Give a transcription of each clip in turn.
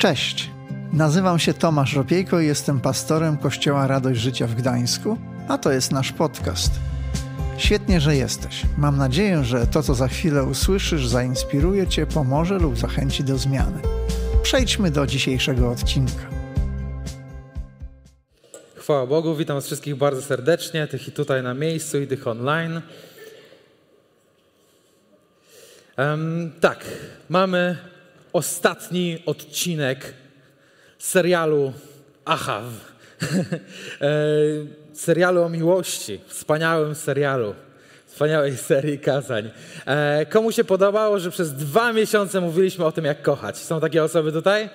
Cześć, nazywam się Tomasz Ropiejko i jestem pastorem Kościoła Radość Życia w Gdańsku, a to jest nasz podcast. Świetnie, że jesteś. Mam nadzieję, że to, co za chwilę usłyszysz, zainspiruje Cię, pomoże lub zachęci do zmiany. Przejdźmy do dzisiejszego odcinka. Chwała Bogu, witam Was wszystkich bardzo serdecznie, tych i tutaj na miejscu, i tych online. Um, tak, mamy ostatni odcinek serialu Achaw. e, serialu o miłości, wspaniałym serialu, wspaniałej serii kazań. E, komu się podobało, że przez dwa miesiące mówiliśmy o tym, jak kochać? Są takie osoby tutaj?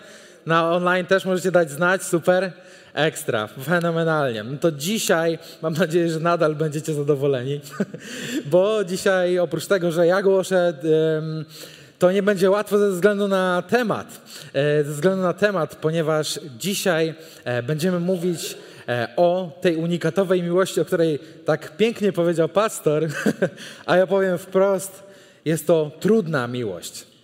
Na online też możecie dać znać, super. Ekstra, fenomenalnie. No to dzisiaj mam nadzieję, że nadal będziecie zadowoleni, bo dzisiaj oprócz tego, że ja głoszę, to nie będzie łatwo ze względu na temat. E, ze względu na temat, ponieważ dzisiaj e, będziemy mówić e, o tej unikatowej miłości, o której tak pięknie powiedział pastor, a ja powiem wprost, jest to trudna miłość.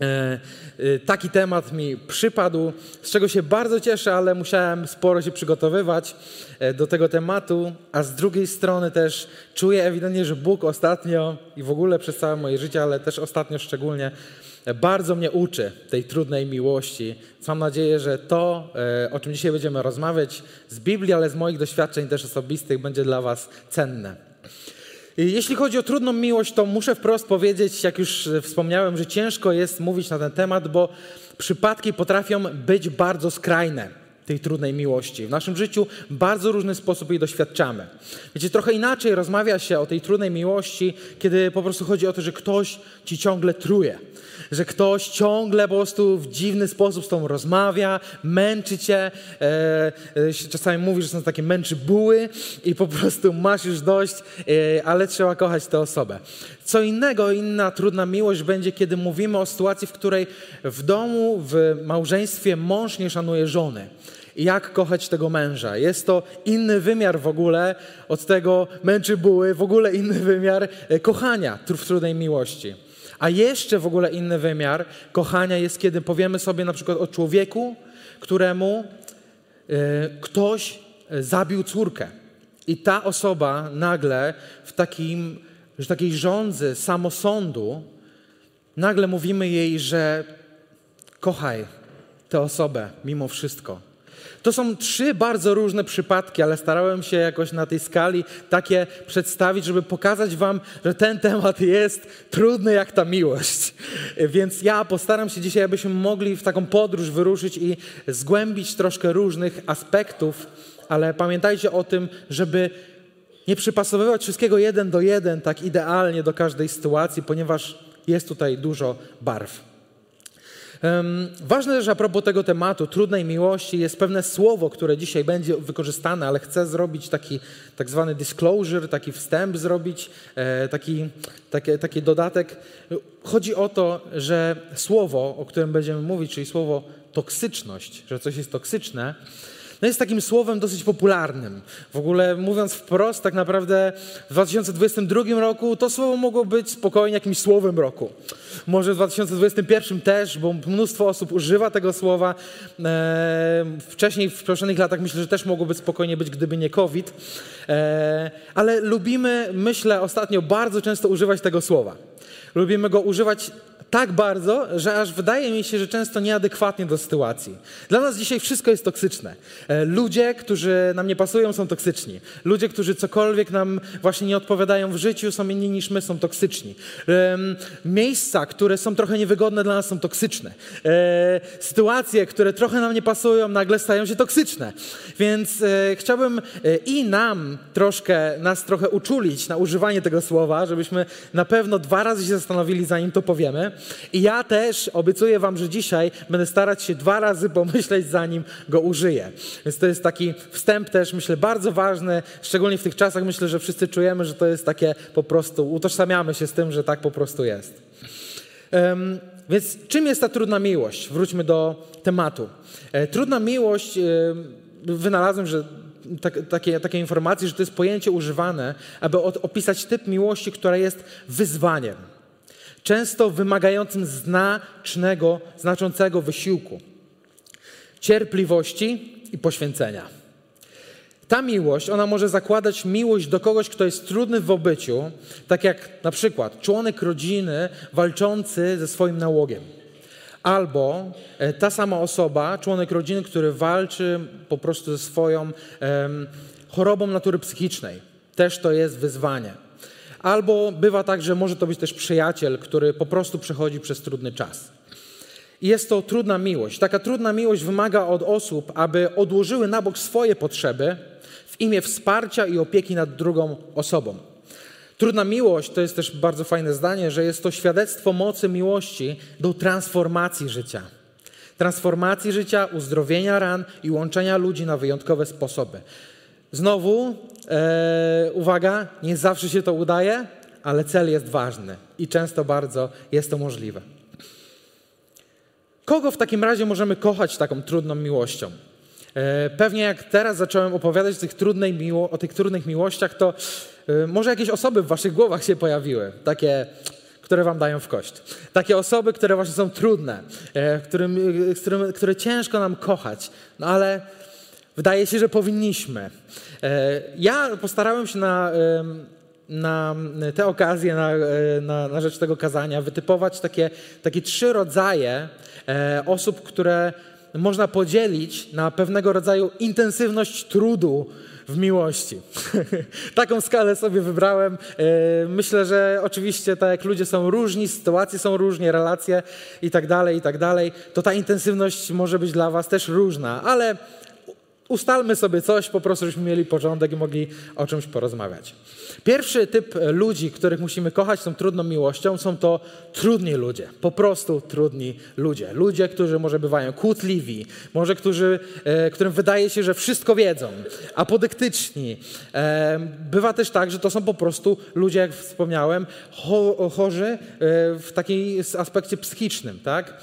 E, e, taki temat mi przypadł, z czego się bardzo cieszę, ale musiałem sporo się przygotowywać e, do tego tematu, a z drugiej strony też czuję ewidentnie, że Bóg ostatnio i w ogóle przez całe moje życie, ale też ostatnio szczególnie, bardzo mnie uczy tej trudnej miłości. Mam nadzieję, że to, o czym dzisiaj będziemy rozmawiać z Biblii, ale z moich doświadczeń też osobistych, będzie dla Was cenne. Jeśli chodzi o trudną miłość, to muszę wprost powiedzieć, jak już wspomniałem, że ciężko jest mówić na ten temat, bo przypadki potrafią być bardzo skrajne tej trudnej miłości. W naszym życiu bardzo różny sposób jej doświadczamy. Wiecie, trochę inaczej rozmawia się o tej trudnej miłości, kiedy po prostu chodzi o to, że ktoś ci ciągle truje że ktoś ciągle po prostu w dziwny sposób z tobą rozmawia, męczy cię. E, e, czasami mówi, że są takie męczy buły i po prostu masz już dość, e, ale trzeba kochać tę osobę. Co innego, inna trudna miłość będzie, kiedy mówimy o sytuacji, w której w domu, w małżeństwie mąż nie szanuje żony jak kochać tego męża. Jest to inny wymiar w ogóle od tego męczy buły, w ogóle inny wymiar e, kochania w trudnej miłości. A jeszcze w ogóle inny wymiar kochania jest, kiedy powiemy sobie na przykład o człowieku, któremu y, ktoś zabił córkę. I ta osoba nagle w takim, takiej rządzy samosądu, nagle mówimy jej, że kochaj tę osobę mimo wszystko. To są trzy bardzo różne przypadki, ale starałem się jakoś na tej skali takie przedstawić, żeby pokazać Wam, że ten temat jest trudny jak ta miłość. Więc ja postaram się dzisiaj, abyśmy mogli w taką podróż wyruszyć i zgłębić troszkę różnych aspektów, ale pamiętajcie o tym, żeby nie przypasowywać wszystkiego jeden do jeden tak idealnie do każdej sytuacji, ponieważ jest tutaj dużo barw. Ważne też a propos tego tematu, trudnej miłości, jest pewne słowo, które dzisiaj będzie wykorzystane, ale chcę zrobić taki tak zwany disclosure, taki wstęp zrobić, e, taki, taki, taki dodatek. Chodzi o to, że słowo, o którym będziemy mówić, czyli słowo toksyczność, że coś jest toksyczne, no jest takim słowem dosyć popularnym. W ogóle mówiąc wprost, tak naprawdę w 2022 roku to słowo mogło być spokojnie jakimś słowem roku. Może w 2021 też, bo mnóstwo osób używa tego słowa. E, wcześniej, w poprzednich latach myślę, że też mogłoby spokojnie być, gdyby nie COVID. E, ale lubimy, myślę, ostatnio bardzo często używać tego słowa. Lubimy go używać tak bardzo, że aż wydaje mi się, że często nieadekwatnie do sytuacji. Dla nas dzisiaj wszystko jest toksyczne. E, ludzie, którzy nam nie pasują, są toksyczni. Ludzie, którzy cokolwiek nam właśnie nie odpowiadają w życiu, są inni niż my, są toksyczni. Miejsca, które są trochę niewygodne dla nas, są toksyczne. E, sytuacje, które trochę nam nie pasują, nagle stają się toksyczne. Więc e, chciałbym i nam troszkę, nas trochę uczulić na używanie tego słowa, żebyśmy na pewno dwa razy się zastanowili, zanim to powiemy. I ja też obiecuję Wam, że dzisiaj będę starać się dwa razy pomyśleć, zanim go użyję. Więc to jest taki wstęp też, myślę, bardzo ważny, szczególnie w tych czasach. Myślę, że wszyscy czujemy, że to jest takie po prostu, utożsamiamy się z tym, że tak po prostu jest. Um, więc czym jest ta trudna miłość? Wróćmy do tematu. E, trudna miłość, e, wynalazłem, że tak, takie, takie informacje, że to jest pojęcie używane, aby opisać typ miłości, która jest wyzwaniem często wymagającym znacznego, znaczącego wysiłku. cierpliwości i poświęcenia. Ta miłość, ona może zakładać miłość do kogoś, kto jest trudny w obyciu, tak jak na przykład członek rodziny walczący ze swoim nałogiem. Albo e, ta sama osoba, członek rodziny, który walczy po prostu ze swoją chorobą natury psychicznej. Też to jest wyzwanie. Albo bywa tak, że może to być też przyjaciel, który po prostu przechodzi przez trudny czas. Jest to trudna miłość. Taka trudna miłość wymaga od osób, aby odłożyły na bok swoje potrzeby w imię wsparcia i opieki nad drugą osobą. Trudna miłość to jest też bardzo fajne zdanie, że jest to świadectwo mocy miłości do transformacji życia. Transformacji życia, uzdrowienia ran i łączenia ludzi na wyjątkowe sposoby. Znowu, e, uwaga, nie zawsze się to udaje, ale cel jest ważny i często bardzo jest to możliwe. Kogo w takim razie możemy kochać taką trudną miłością? E, pewnie jak teraz zacząłem opowiadać tych miło, o tych trudnych miłościach, to e, może jakieś osoby w waszych głowach się pojawiły, takie, które wam dają w kość. Takie osoby, które właśnie są trudne, e, którym, którym, które ciężko nam kochać, no ale wydaje się, że powinniśmy. Ja postarałem się na na te okazje, na, na, na, rzecz tego kazania, wytypować takie, takie trzy rodzaje osób, które można podzielić na pewnego rodzaju intensywność trudu w miłości. Taką skalę sobie wybrałem. E, myślę, że oczywiście tak jak ludzie są różni, sytuacje są różnie, relacje i tak dalej, i tak dalej, to ta intensywność może być dla was też różna, ale ustalmy sobie coś, po prostu żebyśmy mieli porządek i mogli o czymś porozmawiać. Pierwszy typ ludzi, których musimy kochać tą trudną miłością, są to trudni ludzie. Po prostu trudni ludzie. Ludzie, którzy może bywają kłótliwi, może którzy, e, którym wydaje się, że wszystko wiedzą, apodyktyczni. E, bywa też tak, że to są po prostu ludzie, jak wspomniałem, cho, chorzy e, w takim aspekcie psychicznym, tak?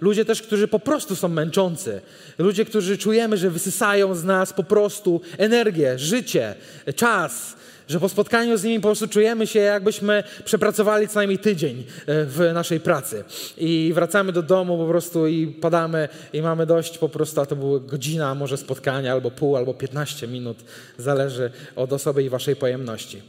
Ludzie też, którzy po prostu są męczący. Ludzie, którzy czujemy, że wysysają z nas po prostu energię, życie, czas że po spotkaniu z nimi po prostu czujemy się, jakbyśmy przepracowali co najmniej tydzień e, w naszej pracy. I wracamy do domu po prostu i padamy i mamy dość po prostu, a to była godzina może spotkania, albo pół, albo 15 minut, zależy od osoby i waszej pojemności.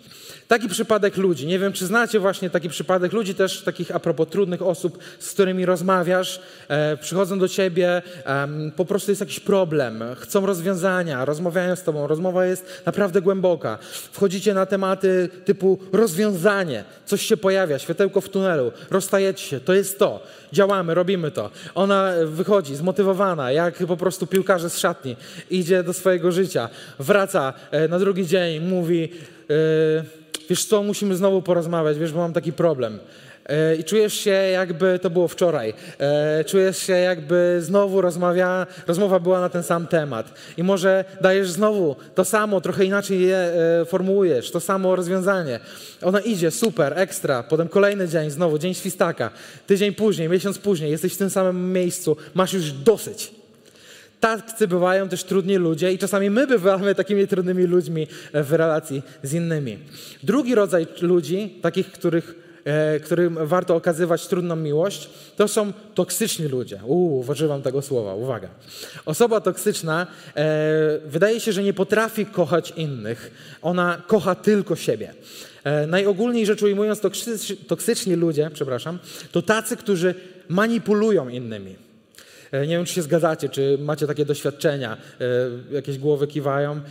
Taki przypadek ludzi. Nie wiem, czy znacie właśnie taki przypadek ludzi, też takich a propos trudnych osób, z którymi rozmawiasz, e, przychodzą do ciebie, e, po prostu jest jakiś problem, chcą rozwiązania, rozmawiają z tobą, rozmowa jest naprawdę głęboka. Wchodzicie na tematy typu rozwiązanie, coś się pojawia, światełko w tunelu, rozstajecie się, to jest to, działamy, robimy to. Ona wychodzi zmotywowana, jak po prostu piłkarze z szatni, idzie do swojego życia, wraca e, na drugi dzień, mówi... Yy, wiesz co, musimy znowu porozmawiać, wiesz, bo mam taki problem. E, I czujesz się, jakby to było wczoraj. E, czujesz się, jakby znowu rozmawia, rozmowa była na ten sam temat. I może dajesz znowu to samo, trochę inaczej je e, formułujesz, to samo rozwiązanie. Ona idzie, super, ekstra. Potem kolejny dzień, znowu dzień świstaka. Tydzień później, miesiąc później, jesteś w tym samym miejscu, masz już dosyć. Tacy bywają też trudni ludzie i czasami my bywamy takimi trudnymi ludźmi w relacji z innymi. Drugi rodzaj ludzi, takich, których, e, którym warto okazywać trudną miłość, to są toksyczni ludzie. Uuu, używam tego słowa, uwaga. Osoba toksyczna e, wydaje się, że nie potrafi kochać innych. Ona kocha tylko siebie. E, najogólniej rzecz ujmując, toksyczni ludzie, przepraszam, to tacy, którzy manipulują innymi. E, nie wiem, czy się zgadzacie, czy macie takie doświadczenia, e, jakieś głowy kiwają. E,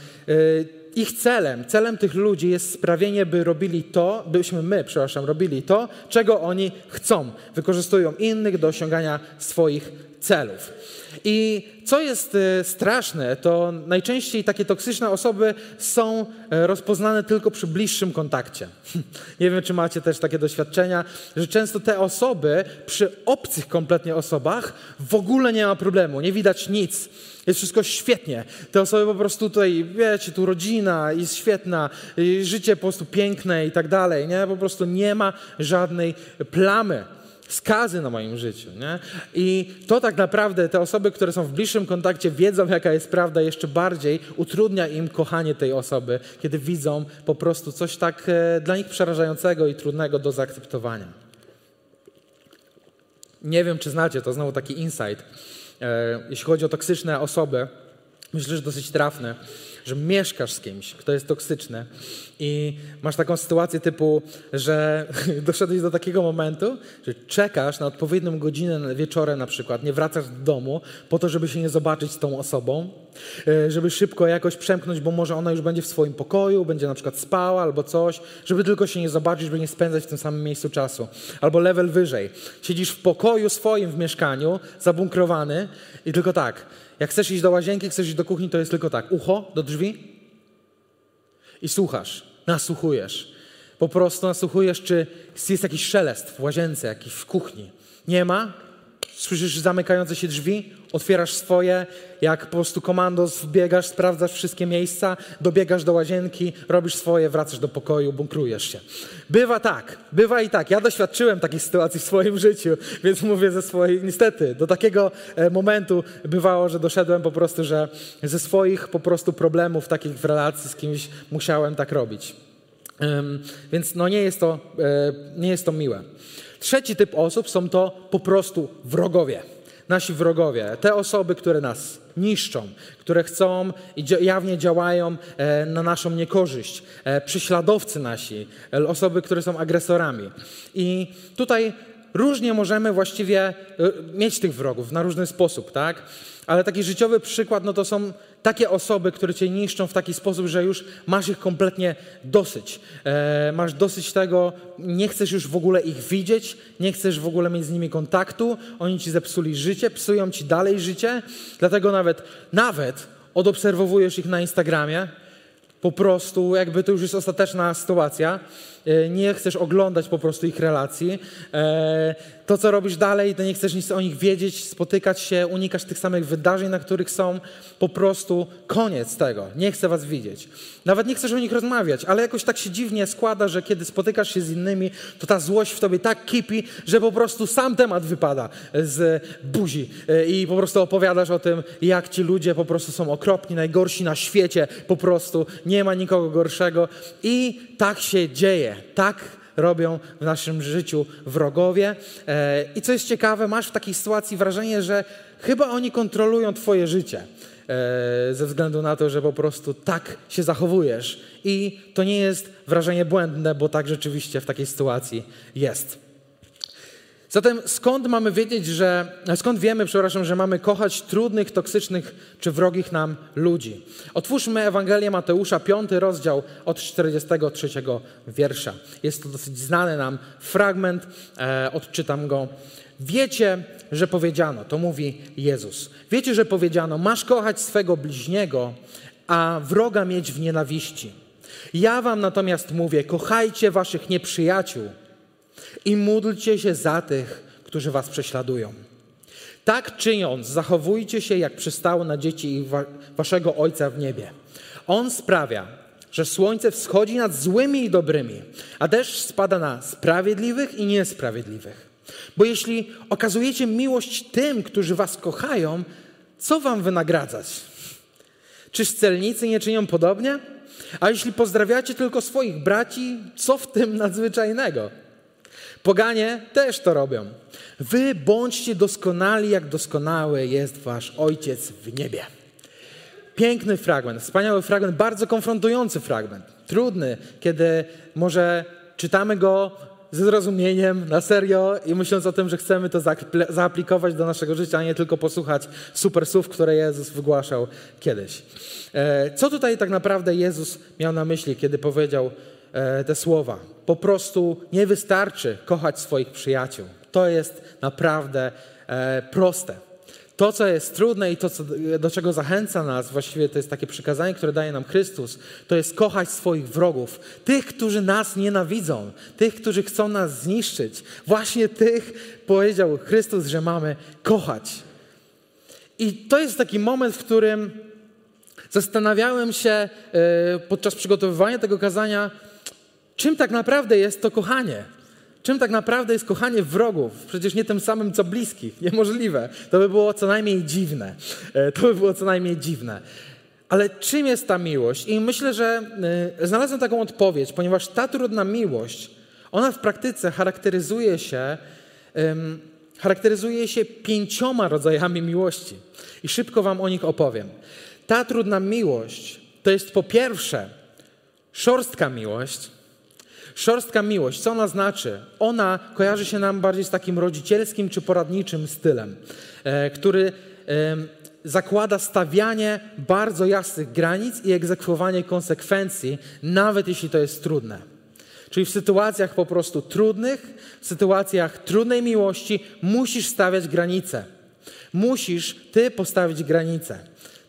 ich celem, celem tych ludzi jest sprawienie, by robili to, byśmy my, przepraszam, robili to, czego oni chcą. Wykorzystują innych do osiągania swoich celów. I co jest e, straszne, to najczęściej takie toksyczne osoby są e, rozpoznane tylko przy bliższym kontakcie. Nie wiem, czy macie też takie doświadczenia, że często te osoby przy obcych kompletnie osobach w ogóle nie ma problemu, nie widać nic. Jest wszystko świetnie. Te osoby po prostu tutaj, wiecie, tu rodzina jest świetna, życie po prostu piękne i tak dalej, nie? Po prostu nie ma żadnej plamy skazy na moim życiu. Nie? I to tak naprawdę te osoby, które są w bliższym kontakcie, wiedzą, jaka jest prawda, jeszcze bardziej utrudnia im kochanie tej osoby, kiedy widzą po prostu coś tak e, dla nich przerażającego i trudnego do zaakceptowania. Nie wiem, czy znacie, to znowu taki insight. E, jeśli chodzi o toksyczne osoby, myślę, że dosyć trafne że mieszkasz z kimś, kto jest toksyczny i masz taką sytuację typu, że doszedłeś do takiego momentu, że czekasz na odpowiednią godzinę wieczorem na przykład, nie wracasz do domu po to, żeby się nie zobaczyć z tą osobą, e, żeby szybko jakoś przemknąć, bo może ona już będzie w swoim pokoju, będzie na przykład spała albo coś, żeby tylko się nie zobaczyć, żeby nie spędzać w tym samym miejscu czasu. Albo level wyżej. Siedzisz w pokoju swoim w mieszkaniu, zabunkrowany i tylko tak, jak chcesz iść do łazienki, chcesz iść do kuchni, to jest tylko tak, ucho do drzwi i słuchasz, nasłuchujesz. Po prostu nasłuchujesz, czy jest jakiś szelest w łazience, jakiś w kuchni. Nie ma? Słyszysz zamykające się drzwi? Otwierasz swoje, jak po prostu komandos, wbiegasz, sprawdzasz wszystkie miejsca, dobiegasz do łazienki, robisz swoje, wracasz do pokoju, bunkrujesz się. Bywa tak, bywa i tak. Ja doświadczyłem takiej sytuacji w swoim życiu, więc mówię ze swojej, niestety, do takiego e, momentu bywało, że doszedłem po prostu, że ze swoich po prostu problemów takich w relacji z kimś musiałem tak robić. Więc no nie jest to, e, nie jest to miłe. Trzeci typ osób są to po prostu wrogowie nasi wrogowie, te osoby, które nas niszczą, które chcą i jawnie działają e, na naszą niekorzyść, e, prześladowcy nasi, e, osoby, które są agresorami. I tutaj różnie możemy właściwie mieć tych wrogów na różny sposób, tak? Ale taki życiowy przykład, no to są takie osoby, które cię niszczą w taki sposób, że już masz ich kompletnie dosyć. E, masz dosyć tego, nie chcesz już w ogóle ich widzieć, nie chcesz w ogóle mieć z nimi kontaktu, oni ci zepsuli życie, psują ci dalej życie, dlatego nawet, nawet odobserwowujesz ich na Instagramie, po prostu jakby to już jest ostateczna sytuacja, e, nie chcesz oglądać po prostu ich relacji. E, to, co robisz dalej, to nie chcesz nic o nich wiedzieć, spotykać się, unikasz tych samych wydarzeń, na których są. Po prostu koniec tego. Nie chcę was widzieć. Nawet nie chcesz o nich rozmawiać, ale jakoś tak się dziwnie składa, że kiedy spotykasz się z innymi, to ta złość w tobie tak kipi, że po prostu sam temat wypada z buzi e, i po prostu opowiadasz o tym, jak ci ludzie po prostu są okropni, najgorsi na świecie, po prostu nie ma nikogo gorszego. I tak się dzieje. Tak robią w naszym życiu wrogowie. E, I co jest ciekawe, masz w takiej sytuacji wrażenie, że chyba oni kontrolują Twoje życie e, ze względu na to, że po prostu tak się zachowujesz. I to nie jest wrażenie błędne, bo tak rzeczywiście w takiej sytuacji jest. Zatem skąd mamy wiedzieć, że, skąd wiemy, przepraszam, że mamy kochać trudnych, toksycznych czy wrogich nam ludzi? Otwórzmy Ewangelię Mateusza, piąty rozdział od 43 wiersza. Jest to dosyć znany nam fragment, e, odczytam go. Wiecie, że powiedziano, to mówi Jezus. Wiecie, że powiedziano, masz kochać swego bliźniego, a wroga mieć w nienawiści. Ja wam natomiast mówię, kochajcie waszych nieprzyjaciół i módlcie się za tych, którzy was prześladują. Tak czyniąc, zachowujcie się, jak przystało na dzieci wa waszego Ojca w niebie. On sprawia, że słońce wschodzi nad złymi i dobrymi, a deszcz spada na sprawiedliwych i niesprawiedliwych. Bo jeśli okazujecie miłość tym, którzy was kochają, co wam wynagradzać? Czyż celnicy nie czynią podobnie? A jeśli pozdrawiacie tylko swoich braci, co w tym nadzwyczajnego? Poganie też to robią. Wy bądźcie doskonali, jak doskonały jest wasz Ojciec w niebie. Piękny fragment, wspaniały fragment, bardzo konfrontujący fragment. Trudny, kiedy może czytamy go ze zrozumieniem, na serio i myśląc o tym, że chcemy to zaaplikować do naszego życia, a nie tylko posłuchać super słów, które Jezus wygłaszał kiedyś. E, co tutaj tak naprawdę Jezus miał na myśli, kiedy powiedział, te słowa. Po prostu nie wystarczy kochać swoich przyjaciół. To jest naprawdę e, proste. To, co jest trudne i to, do czego zachęca nas, właściwie to jest takie przykazanie, które daje nam Chrystus, to jest kochać swoich wrogów, tych, którzy nas nienawidzą, tych, którzy chcą nas zniszczyć. Właśnie tych powiedział Chrystus, że mamy kochać. I to jest taki moment, w którym zastanawiałem się e, podczas przygotowywania tego kazania, Czym tak naprawdę jest to kochanie? Czym tak naprawdę jest kochanie wrogów? Przecież nie tym samym, co bliskich. Niemożliwe. To by było co najmniej dziwne. E, to by było co najmniej dziwne. Ale czym jest ta miłość? I myślę, że e, znalazłem taką odpowiedź, ponieważ ta trudna miłość, ona w praktyce charakteryzuje się charakteryzuje się pięcioma rodzajami miłości i szybko Wam o nich opowiem. Ta trudna miłość to jest po pierwsze szorstka miłość. Szorstka miłość, co ona znaczy? Ona kojarzy się nam bardziej z takim rodzicielskim czy poradniczym stylem, e, który zakłada stawianie bardzo jasnych granic i egzekwowanie konsekwencji, nawet jeśli to jest trudne. Czyli w sytuacjach po prostu trudnych, w sytuacjach trudnej miłości musisz stawiać granice. Musisz ty postawić granice.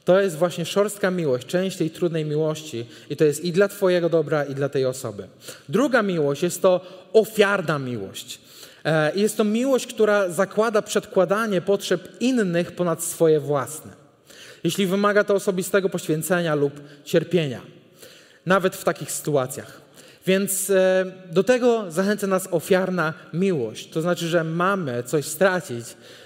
To jest właśnie szorstka miłość, część tej trudnej miłości i to jest i dla Twojego dobra, i dla tej osoby. Druga miłość jest to ofiarna miłość. E, jest to miłość, która zakłada przedkładanie potrzeb innych ponad swoje własne. Jeśli wymaga to osobistego poświęcenia lub cierpienia, nawet w takich sytuacjach. Więc e, do tego zachęca nas ofiarna miłość. To znaczy, że mamy coś stracić,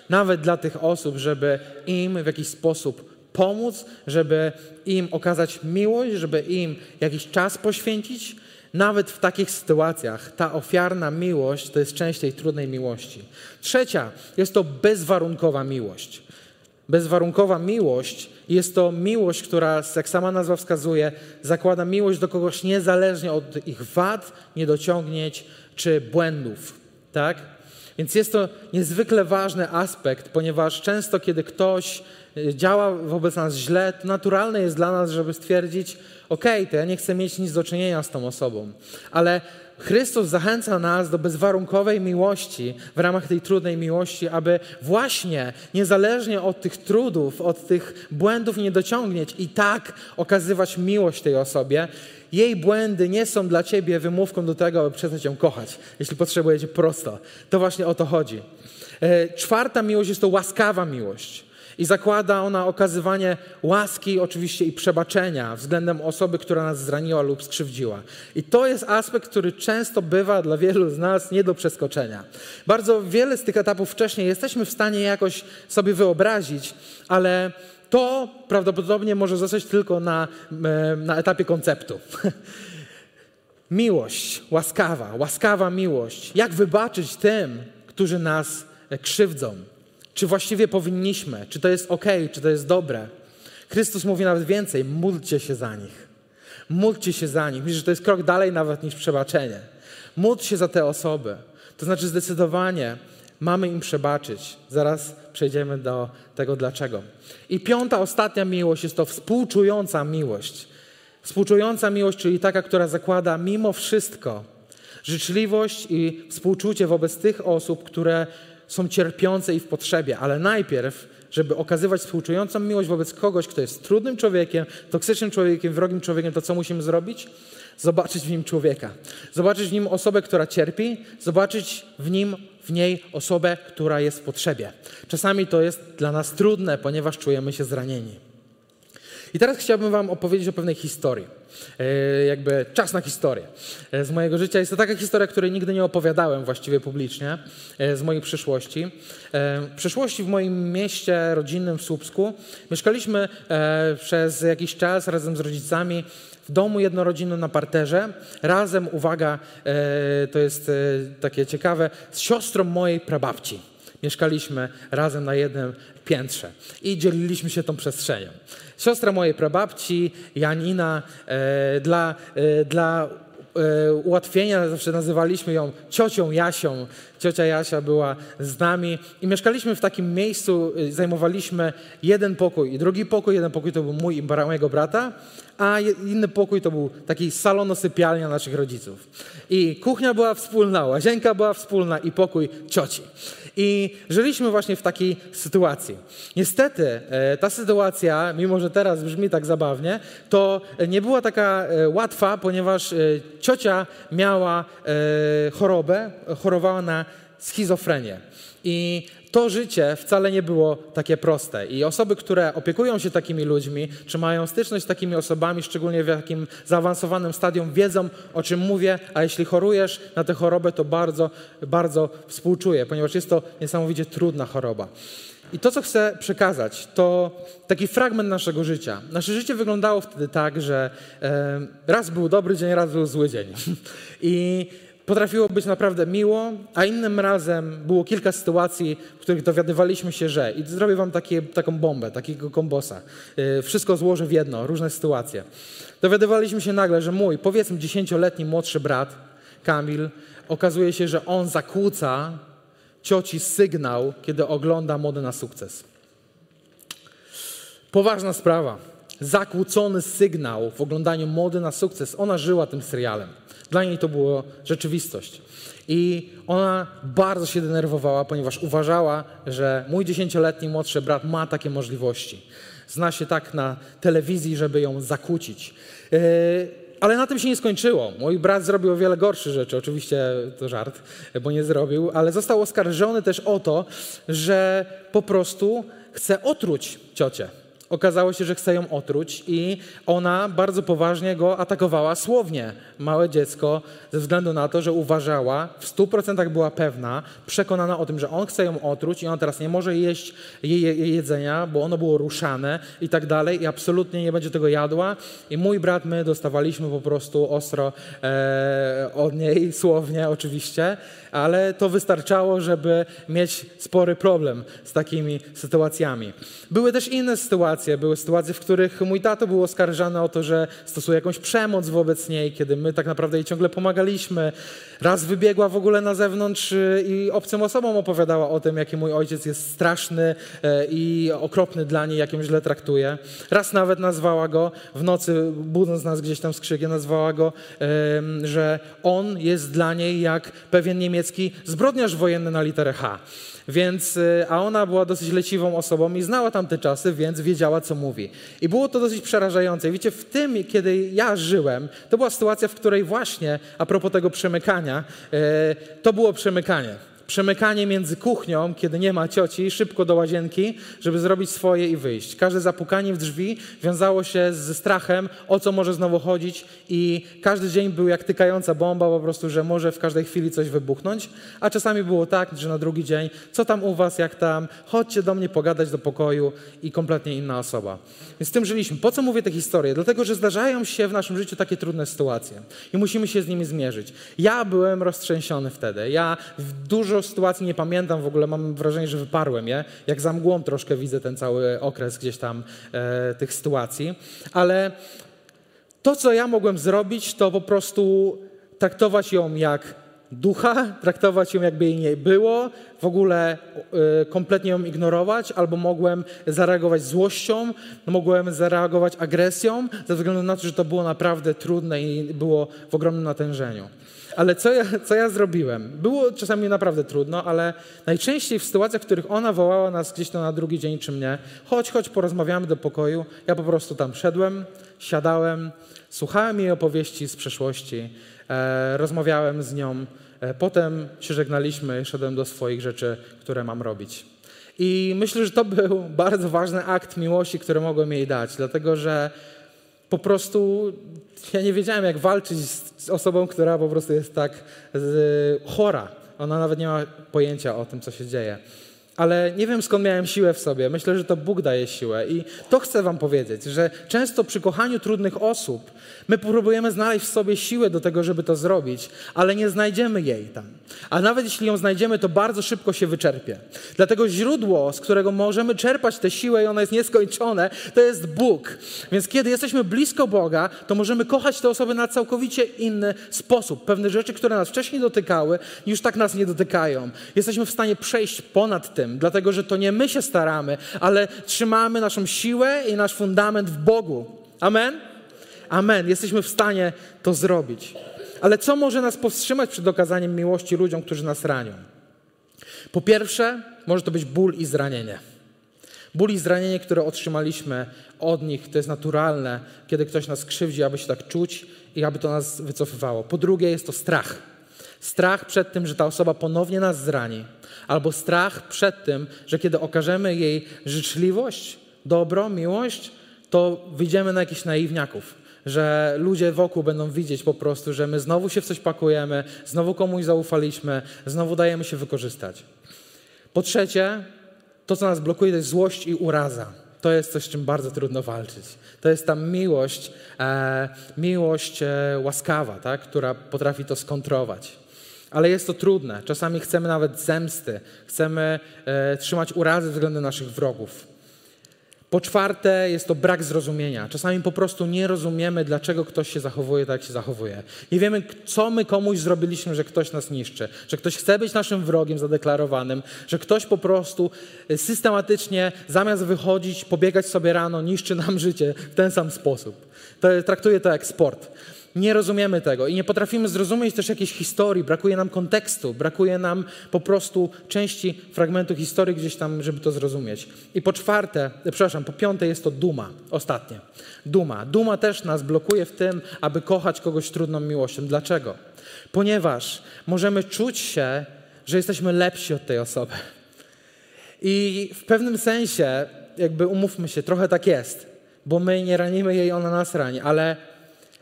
nawet dla tych osób, żeby im w jakiś sposób pomóc, żeby im okazać miłość, żeby im jakiś czas poświęcić. Nawet w takich sytuacjach ta ofiarna miłość to jest część tej trudnej miłości. Trzecia jest to bezwarunkowa miłość. Bezwarunkowa miłość jest to miłość, która, jak sama nazwa wskazuje, zakłada miłość do kogoś niezależnie od ich wad, niedociągnięć czy błędów. Tak? Więc jest to niezwykle ważny aspekt, ponieważ często, kiedy ktoś działa wobec nas źle, to naturalne jest dla nas, żeby stwierdzić: OK, to ja nie chcę mieć nic do czynienia z tą osobą. Ale Chrystus zachęca nas do bezwarunkowej miłości w ramach tej trudnej miłości, aby właśnie niezależnie od tych trudów, od tych błędów niedociągnięć i tak okazywać miłość tej osobie. Jej błędy nie są dla ciebie wymówką do tego, aby przestać ją kochać, jeśli potrzebujecie prosto. To właśnie o to chodzi. E, czwarta miłość jest to łaskawa miłość. I zakłada ona okazywanie łaski, oczywiście i przebaczenia względem osoby, która nas zraniła lub skrzywdziła. I to jest aspekt, który często bywa dla wielu z nas nie do przeskoczenia. Bardzo wiele z tych etapów wcześniej jesteśmy w stanie jakoś sobie wyobrazić, ale to prawdopodobnie może zostać tylko na, na etapie konceptu. miłość, łaskawa, łaskawa miłość. Jak wybaczyć tym, którzy nas krzywdzą? Czy właściwie powinniśmy? Czy to jest ok? Czy to jest dobre? Chrystus mówi nawet więcej: módlcie się za nich. Módlcie się za nich. Myślę, że to jest krok dalej nawet niż przebaczenie. Módl się za te osoby. To znaczy zdecydowanie mamy im przebaczyć. Zaraz przejdziemy do tego dlaczego. I piąta, ostatnia miłość jest to współczująca miłość. Współczująca miłość, czyli taka, która zakłada mimo wszystko życzliwość i współczucie wobec tych osób, które są cierpiące i w potrzebie, ale najpierw, żeby okazywać współczującą miłość wobec kogoś, kto jest trudnym człowiekiem, toksycznym człowiekiem, wrogim człowiekiem, to co musimy zrobić? Zobaczyć w nim człowieka. Zobaczyć w nim osobę, która cierpi, zobaczyć w nim, w niej osobę, która jest w potrzebie. Czasami to jest dla nas trudne, ponieważ czujemy się zranieni. I teraz chciałbym Wam opowiedzieć o pewnej historii. E, jakby czas na historię e, z mojego życia. Jest to taka historia, której nigdy nie opowiadałem właściwie publicznie, e, z mojej przyszłości. W przyszłości w moim mieście rodzinnym w Słupsku mieszkaliśmy przez jakiś czas razem z rodzicami w domu jednorodzinnym na parterze. Razem, uwaga, to jest takie ciekawe, z siostrą mojej prababci. Mieszkaliśmy razem na jednym piętrze i dzieliliśmy się tą przestrzenią. Siostra mojej prababci, Janina, e, dla, e, dla e, ułatwienia zawsze nazywaliśmy ją ciocią Jasią. Ciocia Jasia była z nami i mieszkaliśmy w takim miejscu, e, zajmowaliśmy jeden pokój i drugi pokój. Jeden pokój to był mój i mojego brata, a inny pokój to był taki salono-sypialnia naszych rodziców. I kuchnia była wspólna, łazienka była wspólna i pokój cioci. I żyliśmy właśnie w takiej sytuacji. Niestety e, ta sytuacja, mimo że teraz brzmi tak zabawnie, to nie była taka e, łatwa, ponieważ e, ciocia miała chorobę, chorowała na schizofrenię. I to życie wcale nie było takie proste. I osoby, które opiekują się takimi ludźmi, czy mają styczność z takimi osobami, szczególnie w takim zaawansowanym stadium, wiedzą, o czym mówię, a jeśli chorujesz na tę chorobę, to bardzo, bardzo współczuję, ponieważ jest to niesamowicie trudna choroba. I to, co chcę przekazać, to taki fragment naszego życia. Nasze życie wyglądało wtedy tak, że raz był dobry dzień, raz był zły dzień. I potrafiło być naprawdę miło, a innym razem było kilka sytuacji, w których dowiadywaliśmy się, że i zrobię wam takie, taką bombę, takiego kombosa. Yy, wszystko złożę w jedno, różne sytuacje. Dowiadywaliśmy się nagle, że mój, powiedzmy dziesięcioletni młodszy brat, Kamil, okazuje się, że on zakłóca cioci sygnał, kiedy ogląda modę na sukces. Poważna sprawa. Zakłócony sygnał w oglądaniu mody na sukces. Ona żyła tym serialem. Dla niej to była rzeczywistość. I ona bardzo się denerwowała, ponieważ uważała, że mój dziesięcioletni młodszy brat ma takie możliwości. Zna się tak na telewizji, żeby ją zakłócić. Yy, ale na tym się nie skończyło. Mój brat zrobił o wiele gorsze rzeczy. Oczywiście to żart, bo nie zrobił, ale został oskarżony też o to, że po prostu chce otruć ciocię. Okazało się, że chce ją otruć i ona bardzo poważnie go atakowała słownie. Małe dziecko, ze względu na to, że uważała, w stu procentach była pewna, przekonana o tym, że on chce ją otruć i ona teraz nie może jeść jej jedzenia, bo ono było ruszane i tak dalej i absolutnie nie będzie tego jadła. I mój brat, my dostawaliśmy po prostu ostro e, od niej, słownie oczywiście, ale to wystarczało, żeby mieć spory problem z takimi sytuacjami. Były też inne sytuacje. Były sytuacje, w których mój tato był oskarżany o to, że stosuje jakąś przemoc wobec niej, kiedy my tak naprawdę jej ciągle pomagaliśmy. Raz wybiegła w ogóle na zewnątrz y, i obcym osobom opowiadała o tym, jaki mój ojciec jest straszny e, i okropny dla niej, jak ją źle traktuje. Raz nawet nazwała go w nocy, budząc nas gdzieś tam z krzykiem, nazwała go, że on jest dla niej jak pewien niemiecki zbrodniarz wojenny na literę H. Więc, y, a ona była dosyć leciwą osobą i znała tamte czasy, więc wiedziała, co mówi. I było to dosyć przerażające. Wiecie, w tym, kiedy ja żyłem, to była sytuacja, w której właśnie, a propos tego przemykania, y, to było przemykanie przemykanie między kuchnią, kiedy nie ma cioci, szybko do łazienki, żeby zrobić swoje i wyjść. Każde zapukanie w drzwi wiązało się ze strachem, o co może znowu chodzić i każdy dzień był jak tykająca bomba po prostu, że może w każdej chwili coś wybuchnąć, a czasami było tak, że na drugi dzień, co tam u was, jak tam, chodźcie do mnie pogadać do pokoju i kompletnie inna osoba. Więc z tym żyliśmy. Po co mówię te historie? Dlatego, że zdarzają się w naszym życiu takie trudne sytuacje i musimy się z nimi zmierzyć. Ja byłem roztrzęsiony wtedy. Ja dużo dużo sytuacji nie pamiętam w ogóle, mam wrażenie, że wyparłem je. Jak za mgłą troszkę widzę ten cały okres gdzieś tam e, tych sytuacji. Ale to, co ja mogłem zrobić, to po prostu traktować ją jak ducha, traktować ją jakby jej nie było, w ogóle y, kompletnie ją ignorować, albo mogłem zareagować złością, mogłem zareagować agresją, ze względu na to, że to było naprawdę trudne i było w ogromnym natężeniu. Ale co ja, co ja zrobiłem? Było czasami naprawdę trudno, ale najczęściej w sytuacjach, w których ona wołała nas gdzieś to na drugi dzień czy mnie, chodź, chodź, porozmawiamy do pokoju, ja po prostu tam szedłem, siadałem, słuchałem jej opowieści z przeszłości, e, rozmawiałem z nią, e, potem się żegnaliśmy i szedłem do swoich rzeczy, które mam robić. I myślę, że to był bardzo ważny akt miłości, który mogłem jej dać, dlatego że po prostu ja nie wiedziałem, jak walczyć z osobą, która po prostu jest tak chora. Ona nawet nie ma pojęcia o tym, co się dzieje ale nie wiem skąd miałem siłę w sobie. Myślę, że to Bóg daje siłę. I to chcę Wam powiedzieć, że często przy kochaniu trudnych osób my próbujemy znaleźć w sobie siłę do tego, żeby to zrobić, ale nie znajdziemy jej tam. A nawet jeśli ją znajdziemy, to bardzo szybko się wyczerpie. Dlatego źródło, z którego możemy czerpać tę siłę i ono jest nieskończone, to jest Bóg. Więc kiedy jesteśmy blisko Boga, to możemy kochać te osoby na całkowicie inny sposób. Pewne rzeczy, które nas wcześniej dotykały, już tak nas nie dotykają. Jesteśmy w stanie przejść ponad tym tym, dlatego że to nie my się staramy, ale trzymamy naszą siłę i nasz fundament w Bogu. Amen? Amen. Jesteśmy w stanie to zrobić. Ale co może nas powstrzymać przed okazaniem miłości ludziom, którzy nas ranią? Po pierwsze, może to być ból i zranienie. Ból i zranienie, które otrzymaliśmy od nich, to jest naturalne, kiedy ktoś nas krzywdzi, aby się tak czuć i aby to nas wycofywało. Po drugie, jest to strach. Strach przed tym, że ta osoba ponownie nas zrani, albo strach przed tym, że kiedy okażemy jej życzliwość, dobro, miłość, to wyjdziemy na jakichś naiwniaków. Że ludzie wokół będą widzieć po prostu, że my znowu się w coś pakujemy, znowu komuś zaufaliśmy, znowu dajemy się wykorzystać. Po trzecie, to, co nas blokuje, to jest złość i uraza. To jest coś, z czym bardzo trudno walczyć. To jest ta miłość, e, miłość e, łaskawa, tak? która potrafi to skontrować. Ale jest to trudne. Czasami chcemy nawet zemsty, chcemy e, trzymać urazy względem naszych wrogów. Po czwarte, jest to brak zrozumienia. Czasami po prostu nie rozumiemy, dlaczego ktoś się zachowuje tak, jak się zachowuje. Nie wiemy, co my komuś zrobiliśmy, że ktoś nas niszczy, że ktoś chce być naszym wrogiem zadeklarowanym, że ktoś po prostu systematycznie, zamiast wychodzić, pobiegać sobie rano, niszczy nam życie w ten sam sposób. To, traktuje to jak sport nie rozumiemy tego i nie potrafimy zrozumieć też jakiejś historii, brakuje nam kontekstu, brakuje nam po prostu części fragmentu historii gdzieś tam, żeby to zrozumieć. I po czwarte, przepraszam, po piąte jest to duma, ostatnie. Duma. Duma też nas blokuje w tym, aby kochać kogoś trudną miłością. Dlaczego? Ponieważ możemy czuć się, że jesteśmy lepsi od tej osoby. I w pewnym sensie, jakby umówmy się, trochę tak jest, bo my nie ranimy jej, ona nas rani, ale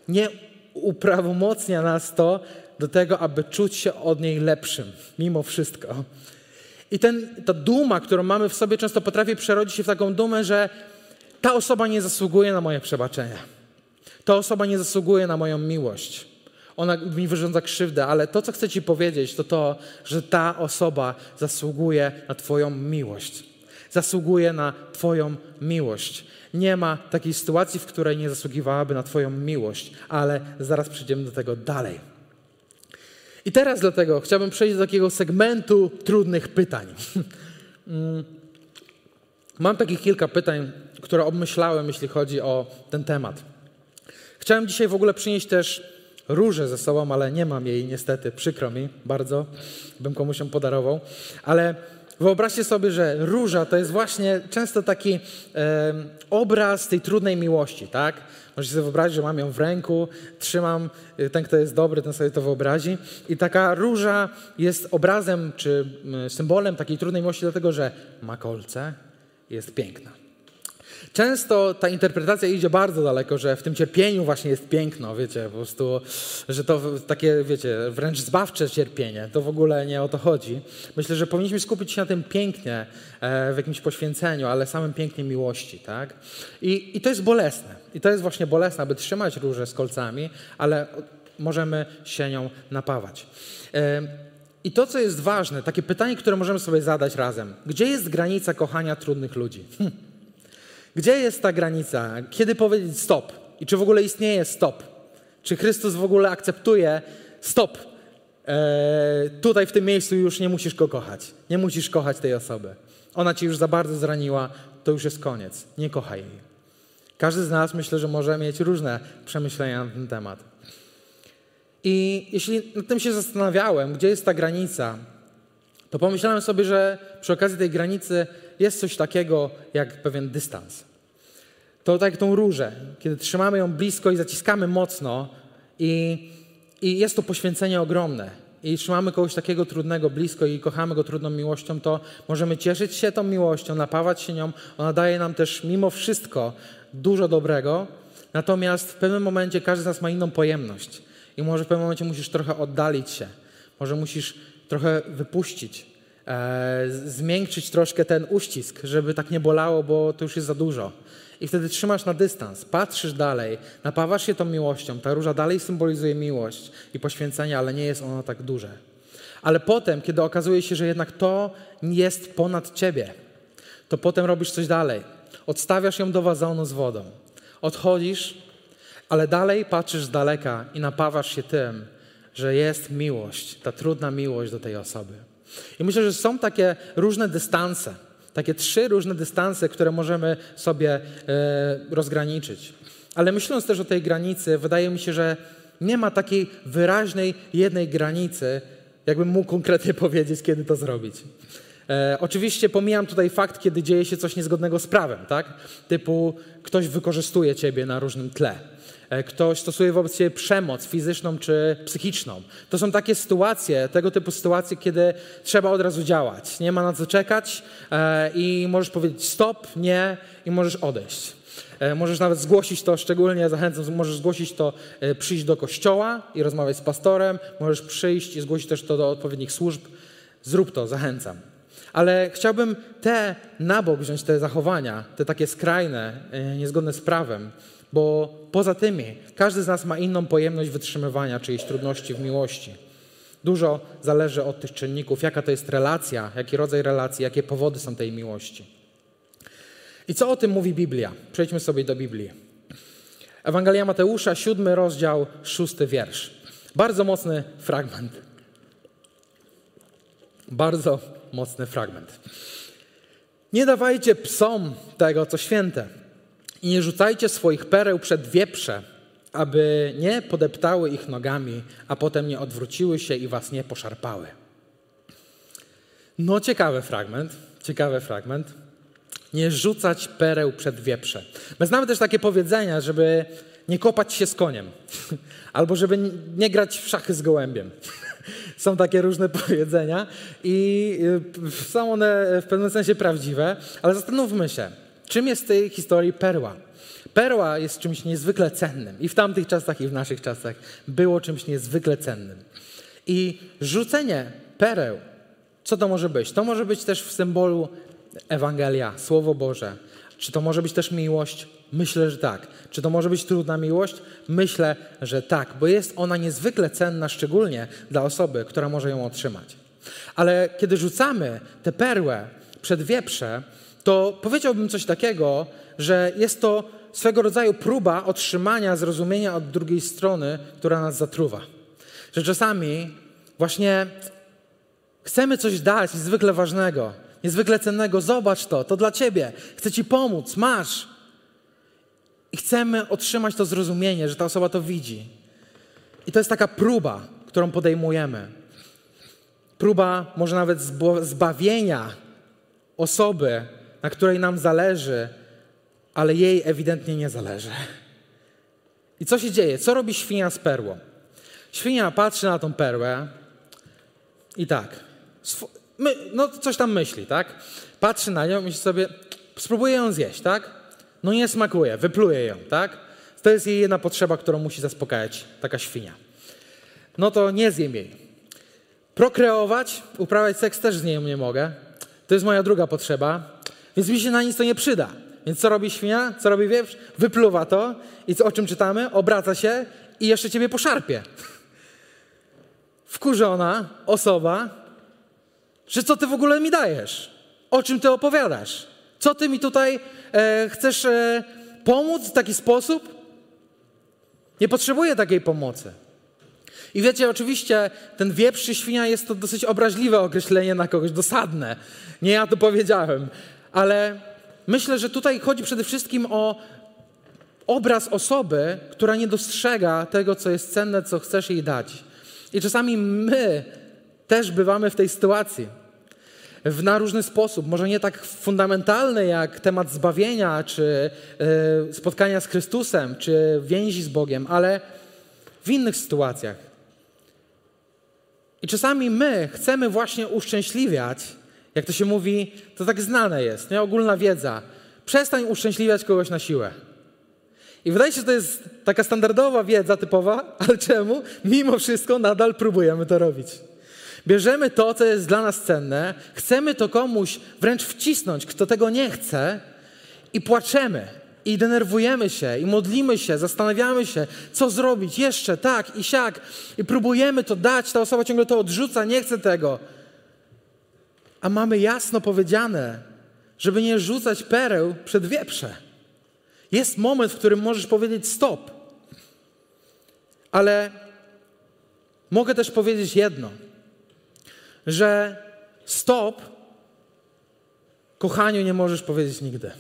nie uprawomocnia nas to do tego, aby czuć się od niej lepszym, mimo wszystko. I ten, ta duma, którą mamy w sobie, często potrafi przerodzić się w taką dumę, że ta osoba nie zasługuje na moje przebaczenie. Ta osoba nie zasługuje na moją miłość. Ona mi wyrządza krzywdę, ale to, co chcę Ci powiedzieć, to to, że ta osoba zasługuje na Twoją miłość. Zasługuje na Twoją miłość. Nie ma takiej sytuacji, w której nie zasługiwałaby na Twoją miłość, ale zaraz przejdziemy do tego dalej. I teraz dlatego chciałbym przejść do takiego segmentu trudnych pytań. Mam takich kilka pytań, które obmyślałem, jeśli chodzi o ten temat. Chciałem dzisiaj w ogóle przynieść też różę ze sobą, ale nie mam jej niestety, przykro mi bardzo, bym komuś ją podarował, ale Wyobraźcie sobie, że róża to jest właśnie często taki e, obraz tej trudnej miłości, tak? Możecie sobie wyobrazić, że mam ją w ręku, trzymam, y, ten, kto jest dobry, ten sobie to wyobrazi. I taka róża jest obrazem czy symbolem takiej trudnej miłości, dlatego że ma kolce, jest piękna. Często ta interpretacja idzie bardzo daleko, że w tym cierpieniu właśnie jest piękno, wiecie, po prostu, że to takie, wiecie, wręcz zbawcze cierpienie. To w ogóle nie o to chodzi. Myślę, że powinniśmy skupić się na tym pięknie e, w jakimś poświęceniu, ale samym pięknie miłości, tak? I, I to jest bolesne. I to jest właśnie bolesne, aby trzymać róże z kolcami, ale możemy się nią napawać. E, I to, co jest ważne, takie pytanie, które możemy sobie zadać razem. Gdzie jest granica kochania trudnych ludzi? Hm. Gdzie jest ta granica? Kiedy powiedzieć stop? I czy w ogóle istnieje stop? Czy Chrystus w ogóle akceptuje stop? Eee, tutaj w tym miejscu już nie musisz go kochać. Nie musisz kochać tej osoby. Ona ci już za bardzo zraniła, to już jest koniec. Nie kochaj jej. Każdy z nas myślę, że może mieć różne przemyślenia na ten temat. I jeśli nad tym się zastanawiałem, gdzie jest ta granica, to pomyślałem sobie, że przy okazji tej granicy jest coś takiego jak pewien dystans. To tak jak tą różę, kiedy trzymamy ją blisko i zaciskamy mocno i, i jest to poświęcenie ogromne. I trzymamy kogoś takiego trudnego blisko i kochamy go trudną miłością, to możemy cieszyć się tą miłością, napawać się nią. Ona daje nam też mimo wszystko dużo dobrego. Natomiast w pewnym momencie każdy z nas ma inną pojemność. I może w pewnym momencie musisz trochę oddalić się. Może musisz trochę wypuścić, e, zmiękczyć troszkę ten uścisk, żeby tak nie bolało, bo to już jest za dużo. I wtedy trzymasz na dystans, patrzysz dalej, napawasz się tą miłością. Ta róża dalej symbolizuje miłość i poświęcenie, ale nie jest ono tak duże. Ale potem, kiedy okazuje się, że jednak to jest ponad ciebie, to potem robisz coś dalej. Odstawiasz ją do wazonu z wodą. Odchodzisz, ale dalej patrzysz z daleka i napawasz się tym, że jest miłość, ta trudna miłość do tej osoby. I myślę, że są takie różne dystanse, takie trzy różne dystanse, które możemy sobie e, rozgraniczyć. Ale myśląc też o tej granicy, wydaje mi się, że nie ma takiej wyraźnej jednej granicy, jakbym mógł konkretnie powiedzieć, kiedy to zrobić. E, oczywiście pomijam tutaj fakt, kiedy dzieje się coś niezgodnego z prawem, tak? Typu ktoś wykorzystuje ciebie na różnym tle. E, ktoś stosuje wobec ciebie przemoc fizyczną czy psychiczną. To są takie sytuacje, tego typu sytuacje, kiedy trzeba od razu działać. Nie ma na co czekać e, i możesz powiedzieć stop, nie i możesz odejść. E, możesz nawet zgłosić to, szczególnie zachęcam, możesz zgłosić to, przyjść do kościoła i rozmawiać z pastorem, możesz przyjść i zgłosić też to do odpowiednich służb. Zrób to, zachęcam. Ale chciałbym te na bok wziąć te zachowania, te takie skrajne, niezgodne z prawem, bo poza tymi każdy z nas ma inną pojemność wytrzymywania czyjejś trudności w miłości. Dużo zależy od tych czynników, jaka to jest relacja, jaki rodzaj relacji, jakie powody są tej miłości. I co o tym mówi Biblia? Przejdźmy sobie do Biblii. Ewangelia Mateusza, siódmy rozdział, szósty wiersz. Bardzo mocny fragment. Bardzo mocny fragment. Nie dawajcie psom tego, co święte, i nie rzucajcie swoich pereł przed wieprze, aby nie podeptały ich nogami, a potem nie odwróciły się i was nie poszarpały. No, ciekawy fragment, ciekawy fragment. Nie rzucać pereł przed wieprze. My znamy też takie powiedzenia, żeby nie kopać się z koniem, albo żeby nie grać w szachy z gołębiem. Są takie różne powiedzenia i y, są one w pewnym sensie prawdziwe, ale zastanówmy się, czym jest w tej historii perła? Perła jest czymś niezwykle cennym i w tamtych czasach, i w naszych czasach było czymś niezwykle cennym. I rzucenie pereł, co to może być? To może być też w symbolu Ewangelia, Słowo Boże. Czy to może być też miłość? Myślę, że tak. Czy to może być trudna miłość? Myślę, że tak, bo jest ona niezwykle cenna, szczególnie dla osoby, która może ją otrzymać. Ale kiedy rzucamy tę perłę przed wieprze, to powiedziałbym coś takiego, że jest to swego rodzaju próba otrzymania zrozumienia od drugiej strony, która nas zatruwa. Że czasami właśnie chcemy coś dać niezwykle ważnego, niezwykle cennego. Zobacz to, to dla ciebie. Chcę ci pomóc, masz. I chcemy otrzymać to zrozumienie, że ta osoba to widzi. I to jest taka próba, którą podejmujemy. Próba może nawet zbawienia osoby, na której nam zależy, ale jej ewidentnie nie zależy. I co się dzieje? Co robi świnia z perłą? Świnia patrzy na tą perłę i tak, my, no coś tam myśli, tak? Patrzy na nią i myśli sobie, spróbuję ją zjeść, tak? No nie smakuje, wypluje ją, tak? To jest jej jedna potrzeba, którą musi zaspokajać taka świnia. No to nie zjem jej. Prokreować, uprawiać seks też z nią nie mogę. To jest moja druga potrzeba, więc mi się na nic to nie przyda. Więc co robi świnia? Co robi wieprz? Wypluwa to i co, o czym czytamy? Obraca się i jeszcze ciebie poszarpie. Wkurzona osoba, że co ty w ogóle mi dajesz? O czym ty opowiadasz? Co ty mi tutaj e, chcesz e, pomóc w taki sposób? Nie potrzebuję takiej pomocy. I wiecie, oczywiście ten wieprz świnia jest to dosyć obraźliwe określenie na kogoś, dosadne. Nie ja to powiedziałem, ale myślę, że tutaj chodzi przede wszystkim o obraz osoby, która nie dostrzega tego, co jest cenne, co chcesz jej dać. I czasami my też bywamy w tej sytuacji. W, na różny sposób, może nie tak fundamentalny jak temat zbawienia, czy y, spotkania z Chrystusem, czy więzi z Bogiem, ale w innych sytuacjach. I czasami my chcemy właśnie uszczęśliwiać jak to się mówi, to tak znane jest, nie? ogólna wiedza. Przestań uszczęśliwiać kogoś na siłę. I wydaje się, że to jest taka standardowa wiedza typowa, ale czemu? Mimo wszystko nadal próbujemy to robić. Bierzemy to, co jest dla nas cenne, chcemy to komuś wręcz wcisnąć, kto tego nie chce, i płaczemy, i denerwujemy się, i modlimy się, zastanawiamy się, co zrobić jeszcze, tak i siak, i próbujemy to dać, ta osoba ciągle to odrzuca, nie chce tego a mamy jasno powiedziane, żeby nie rzucać pereł przed wieprze. Jest moment, w którym możesz powiedzieć stop. Ale mogę też powiedzieć jedno, że stop kochaniu nie możesz powiedzieć nigdy.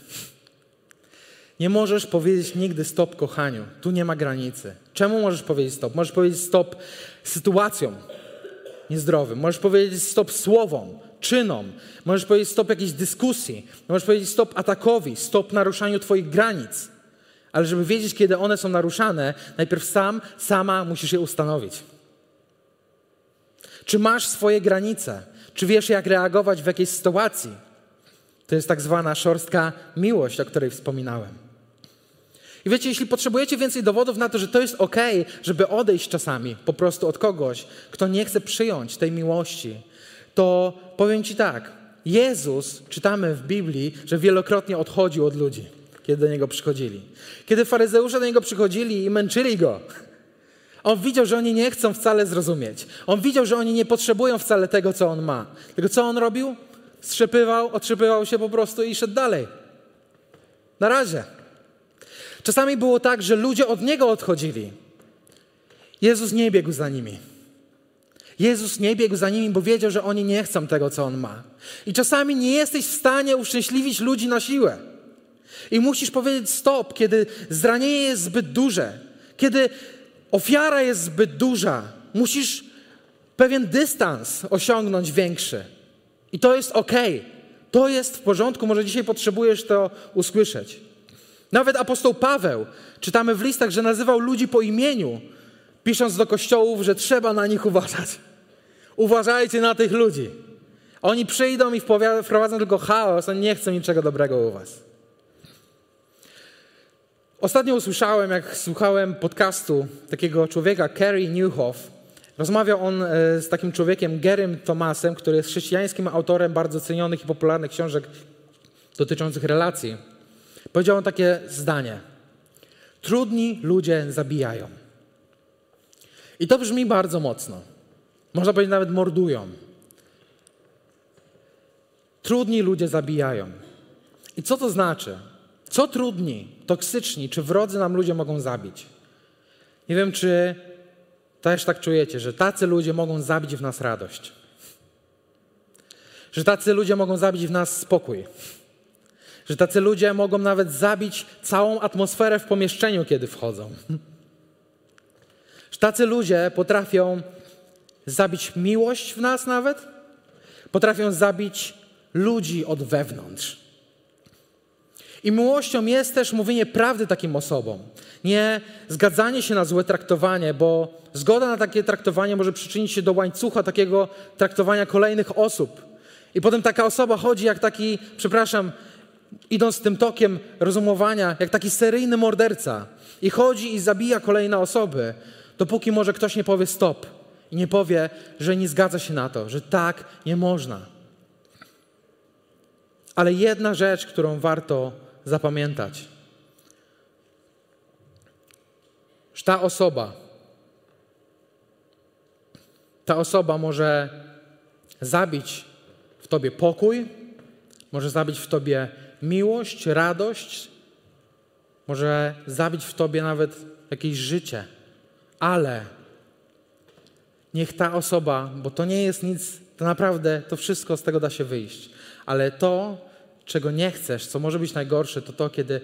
Nie możesz powiedzieć nigdy stop kochaniu. Tu nie ma granicy. Czemu możesz powiedzieć stop? Możesz powiedzieć stop sytuacjom niezdrowym. Możesz powiedzieć stop słowom, czynom. Możesz powiedzieć stop jakiejś dyskusji. Możesz powiedzieć stop atakowi, stop naruszaniu Twoich granic. Ale żeby wiedzieć, kiedy one są naruszane, najpierw sam, sama musisz je ustanowić. Czy masz swoje granice? Czy wiesz, jak reagować w jakiejś sytuacji? To jest tak zwana szorstka miłość, o której wspominałem. I wiecie, jeśli potrzebujecie więcej dowodów na to, że to jest ok, żeby odejść czasami po prostu od kogoś, kto nie chce przyjąć tej miłości, to powiem Ci tak. Jezus, czytamy w Biblii, że wielokrotnie odchodził od ludzi, kiedy do Niego przychodzili. Kiedy faryzeusze do Niego przychodzili i męczyli Go, On widział, że oni nie chcą wcale zrozumieć. On widział, że oni nie potrzebują wcale tego, co on ma. Tylko co on robił? Strzepywał, otrzepywał się po prostu i szedł dalej. Na razie. Czasami było tak, że ludzie od niego odchodzili. Jezus nie biegł za nimi. Jezus nie biegł za nimi, bo wiedział, że oni nie chcą tego, co on ma. I czasami nie jesteś w stanie uszczęśliwić ludzi na siłę. I musisz powiedzieć stop, kiedy zranienie jest zbyt duże, kiedy ofiara jest zbyt duża. Musisz pewien dystans osiągnąć większy. I to jest ok. To jest w porządku. Może dzisiaj potrzebujesz to usłyszeć. Nawet apostoł Paweł, czytamy w listach, że nazywał ludzi po imieniu, pisząc do kościołów, że trzeba na nich uważać. Uważajcie na tych ludzi. Oni przyjdą i wprowadzą tylko chaos, oni nie chcą niczego dobrego u was. Ostatnio usłyszałem, jak słuchałem podcastu takiego człowieka, Kerry Newhoff. Rozmawiał on e, z takim człowiekiem, Gerym Thomasem, który jest chrześcijańskim autorem bardzo cenionych i popularnych książek dotyczących relacji. Powiedział on takie zdanie. Trudni ludzie zabijają. I to brzmi bardzo mocno. Można powiedzieć nawet mordują. Trudni ludzie zabijają. I co to znaczy? Co trudni, toksyczni czy wrodzy nam ludzie mogą zabić? Nie wiem, czy też tak czujecie, że tacy ludzie mogą zabić w nas radość. Że tacy ludzie mogą zabić w nas spokój. Że tacy ludzie mogą nawet zabić całą atmosferę w pomieszczeniu, kiedy wchodzą. Że tacy ludzie potrafią zabić miłość w nas nawet, potrafią zabić ludzi od wewnątrz. I miłością jest też mówienie prawdy takim osobom. Nie zgadzanie się na złe traktowanie, bo zgoda na takie traktowanie może przyczynić się do łańcucha takiego traktowania kolejnych osób. I potem taka osoba chodzi jak taki, przepraszam, idąc tym tokiem rozumowania, jak taki seryjny morderca. I chodzi i zabija kolejne osoby, dopóki może ktoś nie powie stop i nie powie, że nie zgadza się na to, że tak nie można. Ale jedna rzecz, którą warto zapamiętać, że ta osoba, ta osoba może zabić w tobie pokój, może zabić w tobie miłość, radość, może zabić w tobie nawet jakieś życie, ale niech ta osoba, bo to nie jest nic, to naprawdę to wszystko z tego da się wyjść, ale to, czego nie chcesz, co może być najgorsze, to to, kiedy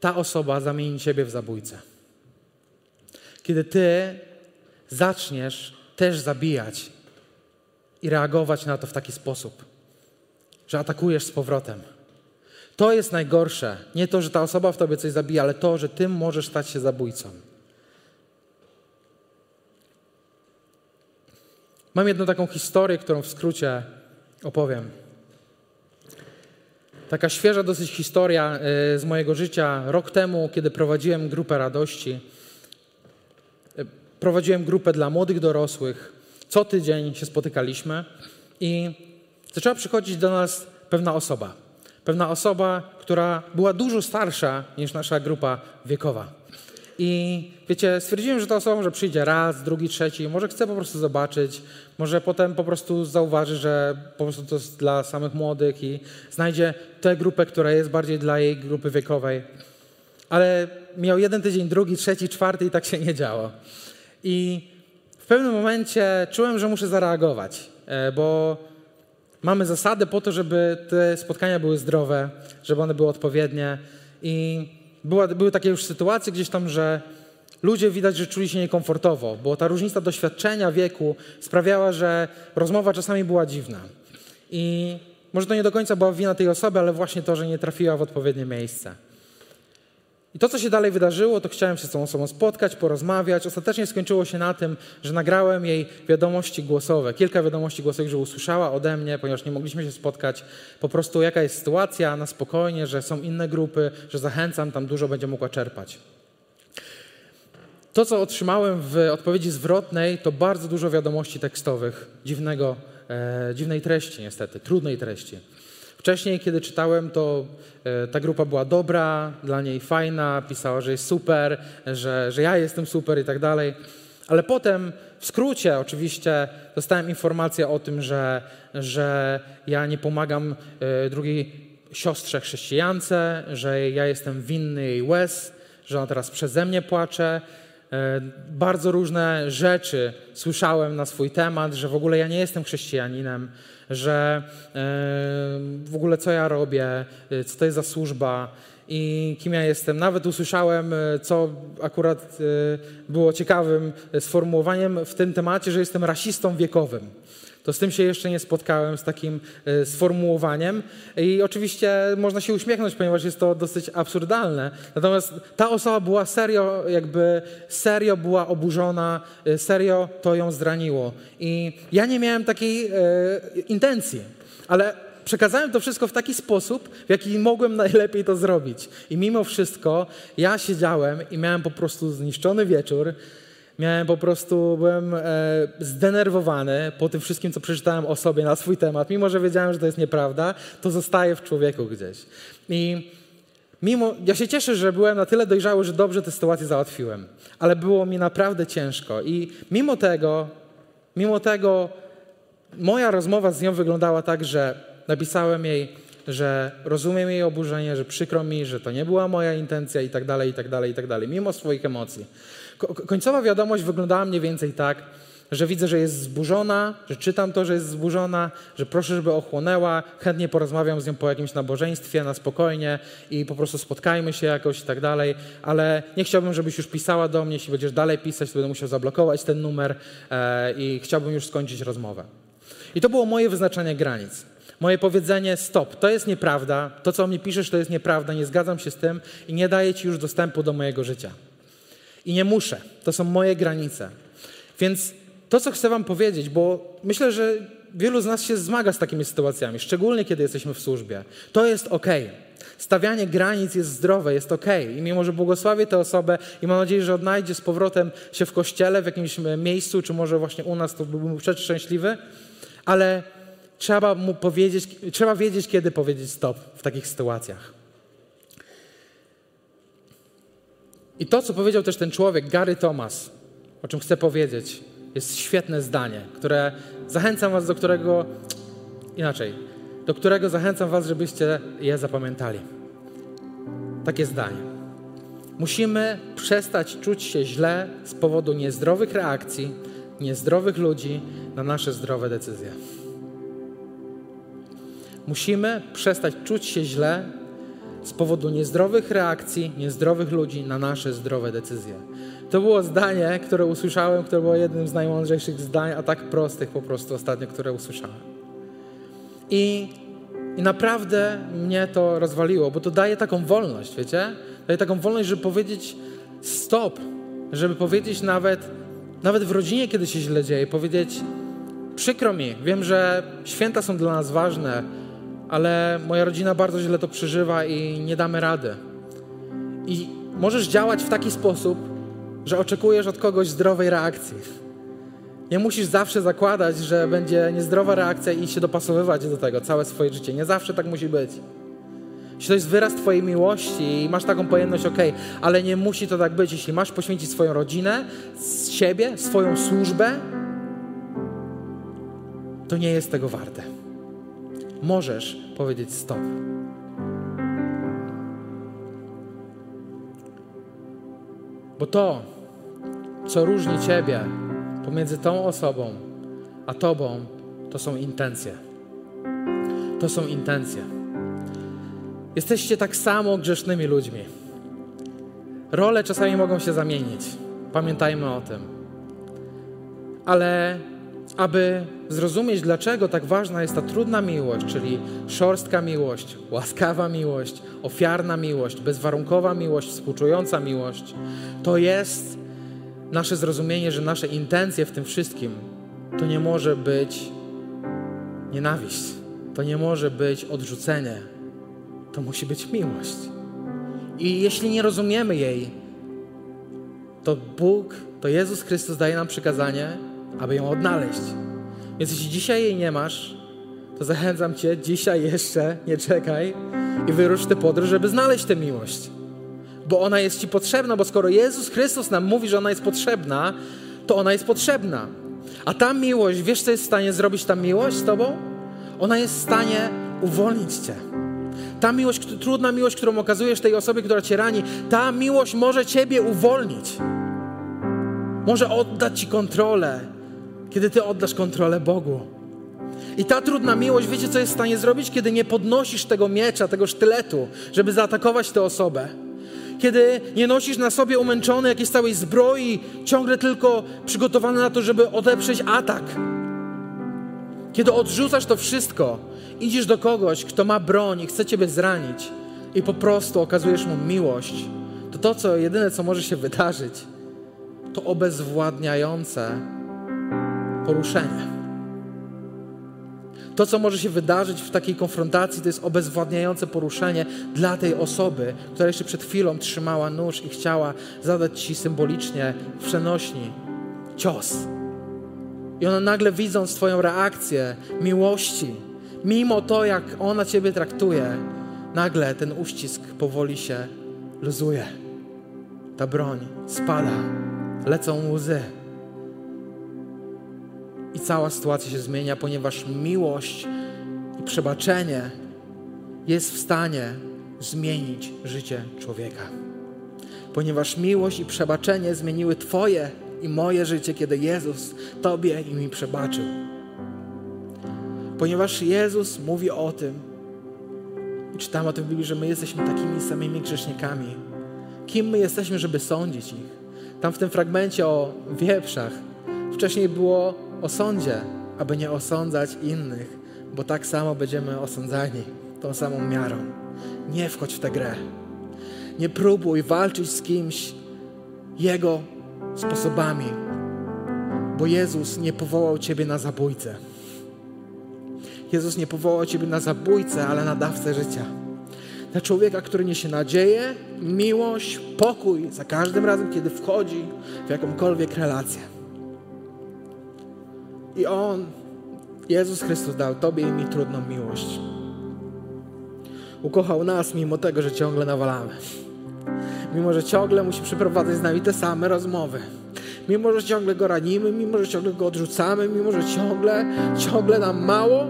ta osoba zamieni ciebie w zabójcę. Kiedy ty zaczniesz też zabijać i reagować na to w taki sposób, że atakujesz z powrotem. To jest najgorsze. Nie to, że ta osoba w tobie coś zabija, ale to, że ty możesz stać się zabójcą. Mam jedną taką historię, którą w skrócie opowiem. Taka świeża dosyć historia e, z mojego życia. Rok temu, kiedy prowadziłem grupę radości, e, prowadziłem grupę dla młodych dorosłych. Co tydzień się spotykaliśmy i zaczęła przychodzić do nas pewna osoba. Pewna osoba, która była dużo starsza niż nasza grupa wiekowa. I wiecie, stwierdziłem, że ta osoba może przyjdzie raz, drugi, trzeci, może chce po prostu zobaczyć, może potem po prostu zauważy, że po prostu to jest dla samych młodych i znajdzie tę grupę, która jest bardziej dla jej grupy wiekowej. Ale miał jeden tydzień, drugi, trzeci, czwarty i tak się nie działo. I w pewnym momencie czułem, że muszę zareagować, e, bo mamy zasady po to, żeby te spotkania były zdrowe, żeby one były odpowiednie i była, były takie już sytuacje gdzieś tam, że ludzie widać, że czuli się niekomfortowo, bo ta różnica doświadczenia wieku sprawiała, że rozmowa czasami była dziwna. I może to nie do końca była wina tej osoby, ale właśnie to, że nie trafiła w odpowiednie miejsce. I to, co się dalej wydarzyło, to chciałem się z tą osobą spotkać, porozmawiać. Ostatecznie skończyło się na tym, że nagrałem jej wiadomości głosowe, kilka wiadomości głosowych, że usłyszała ode mnie, ponieważ nie mogliśmy się spotkać, po prostu jaka jest sytuacja, na spokojnie, że są inne grupy, że zachęcam, tam dużo będzie mogła czerpać. To, co otrzymałem w odpowiedzi zwrotnej, to bardzo dużo wiadomości tekstowych, dziwnego, e, dziwnej treści niestety, trudnej treści. Wcześniej, kiedy czytałem, to e, ta grupa była dobra, dla niej fajna, pisała, że jest super, że, że ja jestem super i tak dalej. Ale potem, w skrócie oczywiście, dostałem informację o tym, że, że ja nie pomagam y, drugiej siostrze chrześcijance, że ja jestem winny jej łez, że ona teraz przeze mnie płacze. E, bardzo różne rzeczy słyszałem na swój temat, że w ogóle ja nie jestem chrześcijaninem, że e, w ogóle co ja robię, e, co to jest za służba i kim ja jestem. Nawet usłyszałem, co akurat było ciekawym sformułowaniem w tym temacie, że jestem rasistą wiekowym to z tym się jeszcze nie spotkałem, z takim e, sformułowaniem. I oczywiście można się uśmiechnąć, ponieważ jest to dosyć absurdalne. Natomiast ta osoba była serio, jakby serio była oburzona, e, serio to ją zraniło. I ja nie miałem takiej e, intencji, ale przekazałem to wszystko w taki sposób, w jaki mogłem najlepiej to zrobić. I mimo wszystko ja siedziałem i miałem po prostu zniszczony wieczór. Miałem po prostu, byłem e, zdenerwowany po tym wszystkim, co przeczytałem o sobie na swój temat. Mimo, że wiedziałem, że to jest nieprawda, to zostaje w człowieku gdzieś. I mimo, ja się cieszę, że byłem na tyle dojrzały, że dobrze tę sytuację załatwiłem. Ale było mi naprawdę ciężko. I mimo tego, mimo tego, moja rozmowa z nią wyglądała tak, że napisałem jej, że rozumiem jej oburzenie, że przykro mi, że to nie była moja intencja i tak dalej, i tak dalej, i tak dalej, mimo swoich emocji. Końcowa wiadomość wyglądała mniej więcej tak, że widzę, że jest zburzona, że czytam to, że jest zburzona, że proszę, żeby ochłonęła, chętnie porozmawiam z nią po jakimś nabożeństwie na spokojnie i po prostu spotkajmy się jakoś i tak dalej, ale nie chciałbym, żebyś już pisała do mnie, jeśli będziesz dalej pisać, to będę musiał zablokować ten numer e, i chciałbym już skończyć rozmowę. I to było moje wyznaczanie granic. Moje powiedzenie stop, to jest nieprawda, to co mnie piszesz to jest nieprawda, nie zgadzam się z tym i nie daję ci już dostępu do mojego życia. I nie muszę. To są moje granice. Więc to, co chcę Wam powiedzieć, bo myślę, że wielu z nas się zmaga z takimi sytuacjami, szczególnie kiedy jesteśmy w służbie. To jest ok. Stawianie granic jest zdrowe, jest ok. I mimo, że błogosławię tę osobę i mam nadzieję, że odnajdzie z powrotem się w kościele, w jakimś miejscu, czy może właśnie u nas, to byłbym przeszczęśliwy, ale trzeba mu powiedzieć, trzeba wiedzieć, kiedy powiedzieć stop w takich sytuacjach. I to, co powiedział też ten człowiek, Gary Thomas, o czym chcę powiedzieć, jest świetne zdanie, które zachęcam Was, do którego inaczej, do którego zachęcam Was, żebyście je zapamiętali. Takie zdanie. Musimy przestać czuć się źle z powodu niezdrowych reakcji, niezdrowych ludzi na nasze zdrowe decyzje. Musimy przestać czuć się źle z powodu niezdrowych reakcji, niezdrowych ludzi na nasze zdrowe decyzje. To było zdanie, które usłyszałem, które było jednym z najmądrzejszych zdań, a tak prostych po prostu ostatnio, które usłyszałem. I, I naprawdę mnie to rozwaliło, bo to daje taką wolność, wiecie? Daje taką wolność, żeby powiedzieć stop, żeby powiedzieć nawet, nawet w rodzinie, kiedy się źle dzieje, powiedzieć przykro mi, wiem, że święta są dla nas ważne, ale moja rodzina bardzo źle to przeżywa i nie damy rady. I możesz działać w taki sposób, że oczekujesz od kogoś zdrowej reakcji. Nie musisz zawsze zakładać, że będzie niezdrowa reakcja i się dopasowywać do tego całe swoje życie. Nie zawsze tak musi być. Jeśli to jest wyraz Twojej miłości i masz taką pojemność, ok, ale nie musi to tak być. Jeśli masz poświęcić swoją rodzinę, siebie, swoją służbę, to nie jest tego warte możesz powiedzieć stop. Bo to, co różni Ciebie pomiędzy tą osobą a Tobą, to są intencje. To są intencje. Jesteście tak samo grzesznymi ludźmi. Role czasami mogą się zamienić. Pamiętajmy o tym. Ale aby zrozumieć, dlaczego tak ważna jest ta trudna miłość, czyli szorstka miłość, łaskawa miłość, ofiarna miłość, bezwarunkowa miłość, współczująca miłość, to jest nasze zrozumienie, że nasze intencje w tym wszystkim to nie może być nienawiść, to nie może być odrzucenie, to musi być miłość. I jeśli nie rozumiemy jej, to Bóg, to Jezus Chrystus daje nam przykazanie, aby ją odnaleźć. Więc jeśli dzisiaj jej nie masz, to zachęcam Cię, dzisiaj jeszcze nie czekaj i wyrusz tę podróż, żeby znaleźć tę miłość. Bo ona jest Ci potrzebna, bo skoro Jezus Chrystus nam mówi, że ona jest potrzebna, to ona jest potrzebna. A ta miłość, wiesz co jest w stanie zrobić ta miłość z tobą? Ona jest w stanie uwolnić cię. Ta miłość, trudna miłość, którą okazujesz tej osobie, która cię rani, ta miłość może ciebie uwolnić. Może oddać ci kontrolę, kiedy ty oddasz kontrolę Bogu. I ta trudna miłość, wiecie, co jest w stanie zrobić, kiedy nie podnosisz tego miecza, tego sztyletu, żeby zaatakować tę osobę. Kiedy nie nosisz na sobie umęczony jakiejś całej zbroi, ciągle tylko przygotowany na to, żeby odeprzeć atak. Kiedy odrzucasz to wszystko, idziesz do kogoś, kto ma broń i chce ciebie zranić i po prostu okazujesz mu miłość, to to, co jedyne, co może się wydarzyć, to obezwładniające poruszenie. To, co może się wydarzyć w takiej konfrontacji, to jest obezwładniające poruszenie dla tej osoby, która jeszcze przed chwilą trzymała nóż i chciała zadać ci symbolicznie w przenośni cios. I ona nagle widząc Twoją reakcję miłości, mimo to, jak ona Ciebie traktuje, nagle ten uścisk powoli się luzuje. Ta broń spada, lecą łzy. I cała sytuacja się zmienia, ponieważ miłość i przebaczenie jest w stanie zmienić życie człowieka. Ponieważ miłość i przebaczenie zmieniły Twoje i moje życie, kiedy Jezus Tobie i mi przebaczył. Ponieważ Jezus mówi o tym, i czytamy o tym w Biblii, że my jesteśmy takimi samymi grzesznikami. Kim my jesteśmy, żeby sądzić ich? Tam w tym fragmencie o wieprzach wcześniej było o sądzie, aby nie osądzać innych, bo tak samo będziemy osądzani tą samą miarą. Nie wchodź w tę grę. Nie próbuj walczyć z kimś Jego sposobami, bo Jezus nie powołał Ciebie na zabójcę. Jezus nie powołał Ciebie na zabójcę, ale na dawcę życia. Na człowieka, który niesie nadzieję, miłość, pokój za każdym razem, kiedy wchodzi w jakąkolwiek relację. I On, Jezus Chrystus, dał Tobie i mi trudną miłość. Ukochał nas mimo tego, że ciągle nawalamy. Mimo, że ciągle musi przeprowadzać z nami te same rozmowy. Mimo, że ciągle go ranimy, mimo, że ciągle go odrzucamy, mimo, że ciągle, ciągle nam mało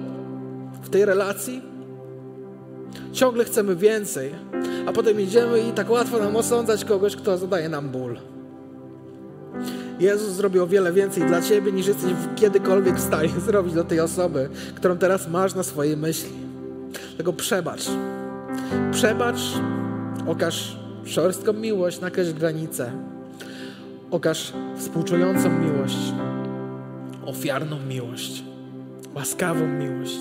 w tej relacji. Ciągle chcemy więcej, a potem idziemy i tak łatwo nam osądzać kogoś, kto zadaje nam ból. Jezus zrobił o wiele więcej dla Ciebie, niż jesteś kiedykolwiek w stanie zrobić dla tej osoby, którą teraz masz na swojej myśli. Tego przebacz. Przebacz, okaż szorstką miłość, nakreśl granicę. Okaż współczującą miłość, ofiarną miłość, łaskawą miłość.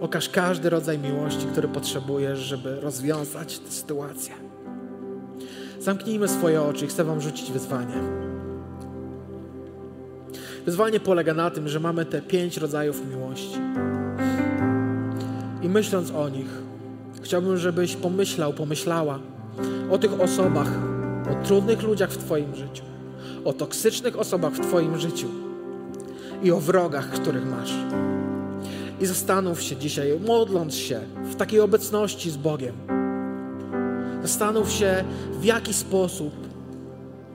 Okaż każdy rodzaj miłości, który potrzebujesz, żeby rozwiązać tę sytuację. Zamknijmy swoje oczy i chcę Wam rzucić wyzwanie. Wyzwanie polega na tym, że mamy te pięć rodzajów miłości. I myśląc o nich, chciałbym, żebyś pomyślał, pomyślała o tych osobach, o trudnych ludziach w Twoim życiu, o toksycznych osobach w Twoim życiu i o wrogach, których masz. I zastanów się dzisiaj, modląc się w takiej obecności z Bogiem. Zastanów się, w jaki sposób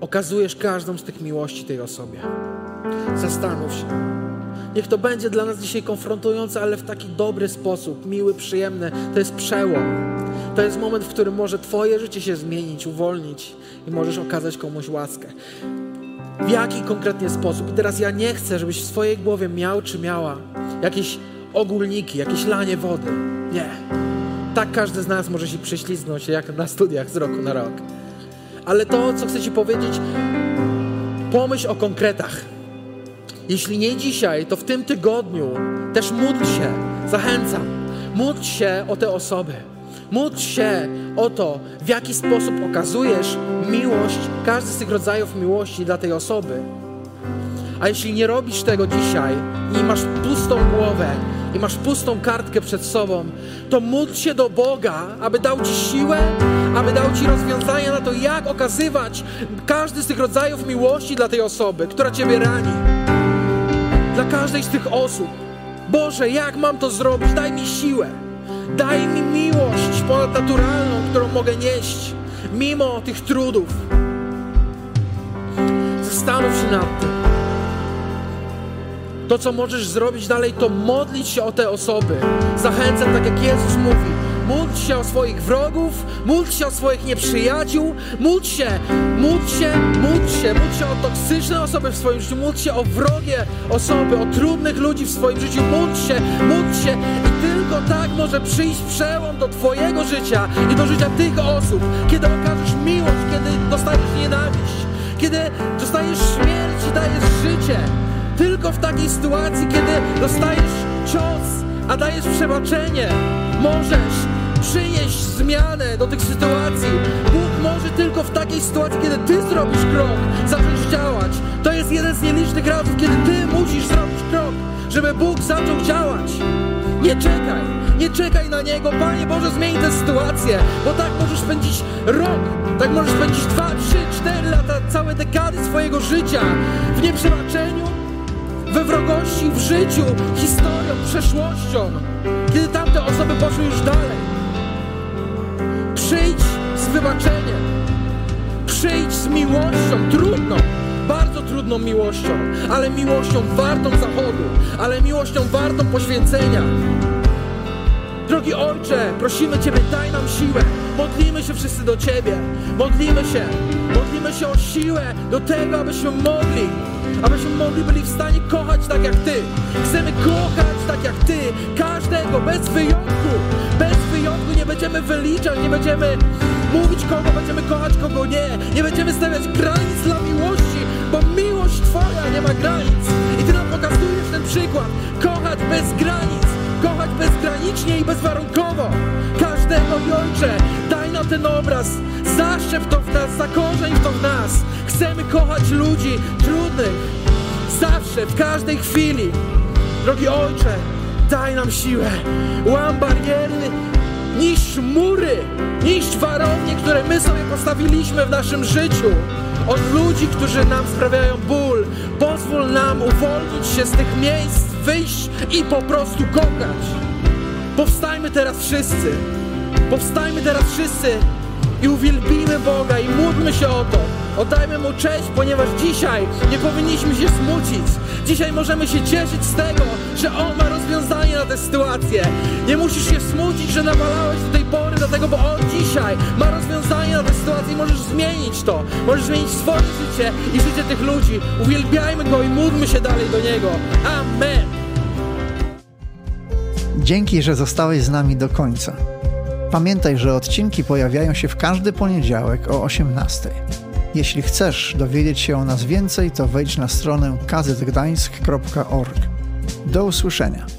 okazujesz każdą z tych miłości tej osobie. Zastanów się. Niech to będzie dla nas dzisiaj konfrontujące, ale w taki dobry sposób, miły, przyjemny. To jest przełom. To jest moment, w którym może Twoje życie się zmienić, uwolnić i możesz okazać komuś łaskę. W jaki konkretnie sposób? I teraz ja nie chcę, żebyś w swojej głowie miał czy miała jakieś ogólniki, jakieś lanie wody. Nie. Tak każdy z nas może się prześlizgnąć, jak na studiach z roku na rok. Ale to, co chcę Ci powiedzieć, pomyśl o konkretach. Jeśli nie dzisiaj, to w tym tygodniu też módl się, zachęcam, módl się o te osoby. Módl się o to, w jaki sposób okazujesz miłość, każdy z tych rodzajów miłości dla tej osoby. A jeśli nie robisz tego dzisiaj i masz pustą głowę i masz pustą kartkę przed sobą, to módl się do Boga, aby dał Ci siłę, aby dał Ci rozwiązania na to, jak okazywać każdy z tych rodzajów miłości dla tej osoby, która Ciebie rani. Dla każdej z tych osób. Boże, jak mam to zrobić? Daj mi siłę. Daj mi miłość ponadnaturalną, którą mogę nieść, mimo tych trudów. Zastanów się nad tym. To, co możesz zrobić dalej, to modlić się o te osoby. Zachęcam, tak jak Jezus mówi, módl się o swoich wrogów, módl się o swoich nieprzyjaciół, módl się, módl się, módl się, módl się o toksyczne osoby w swoim życiu, módl się o wrogie osoby, o trudnych ludzi w swoim życiu, módl się, módl się i tylko tak może przyjść przełom do Twojego życia i do życia tych osób, kiedy okażesz miłość, kiedy dostajesz nienawiść, kiedy dostajesz śmierć i dajesz życie. Tylko w takiej sytuacji, kiedy dostajesz cios, a dajesz przebaczenie, możesz przynieść zmianę do tych sytuacji. Bóg może tylko w takiej sytuacji, kiedy Ty zrobisz krok, zacząć działać. To jest jeden z nielicznych razów, kiedy Ty musisz zrobić krok, żeby Bóg zaczął działać. Nie czekaj, nie czekaj na Niego. Panie Boże, zmień tę sytuację, bo tak możesz spędzić rok, tak możesz spędzić dwa, trzy, cztery lata, całe dekady swojego życia w nieprzebaczeniu, we wrogości, w życiu, historią, przeszłością, kiedy tamte osoby poszły już dalej. Przyjdź z wybaczeniem, przyjdź z miłością, trudną, bardzo trudną miłością, ale miłością wartą zachodu, ale miłością wartą poświęcenia. Drogi Ojcze, prosimy Ciebie, daj nam siłę. Modlimy się wszyscy do Ciebie. Modlimy się. Modlimy się o siłę do tego, abyśmy mogli, abyśmy mogli byli w stanie kochać tak jak Ty. Chcemy kochać tak jak Ty. Każdego, bez wyjątku. Bez wyjątku nie będziemy wyliczać, nie będziemy mówić, kogo będziemy kochać, kogo nie. Nie będziemy stawiać granic dla miłości, bo miłość Twoja nie ma granic. I Ty nam pokazujesz ten przykład. Kochać bez granic kochać bezgranicznie i bezwarunkowo. Każdego i Ojcze, daj nam ten obraz, zaszczep to w nas, zakorzeń to w nas. Chcemy kochać ludzi trudnych, zawsze, w każdej chwili. Drogi Ojcze, daj nam siłę, łam bariery, niszcz mury, niszcz warownie, które my sobie postawiliśmy w naszym życiu. Od ludzi, którzy nam sprawiają ból. Pozwól nam uwolnić się z tych miejsc, wyjść i po prostu kochać. Powstajmy teraz wszyscy. Powstajmy teraz wszyscy i uwielbimy Boga i módlmy się o to. Oddajmy Mu cześć, ponieważ dzisiaj nie powinniśmy się smucić. Dzisiaj możemy się cieszyć z tego, że On ma rozwiązanie na tę sytuację. Nie musisz się smucić, że nawalałeś do tej pory, dlatego bo On dzisiaj ma rozwiązanie na tę sytuację i możesz zmienić to. Możesz zmienić swoje życie i życie tych ludzi. Uwielbiajmy Go i módlmy się dalej do Niego. Amen. Dzięki, że zostałeś z nami do końca. Pamiętaj, że odcinki pojawiają się w każdy poniedziałek o 18. Jeśli chcesz dowiedzieć się o nas więcej, to wejdź na stronę kazetgdańsk.org. Do usłyszenia.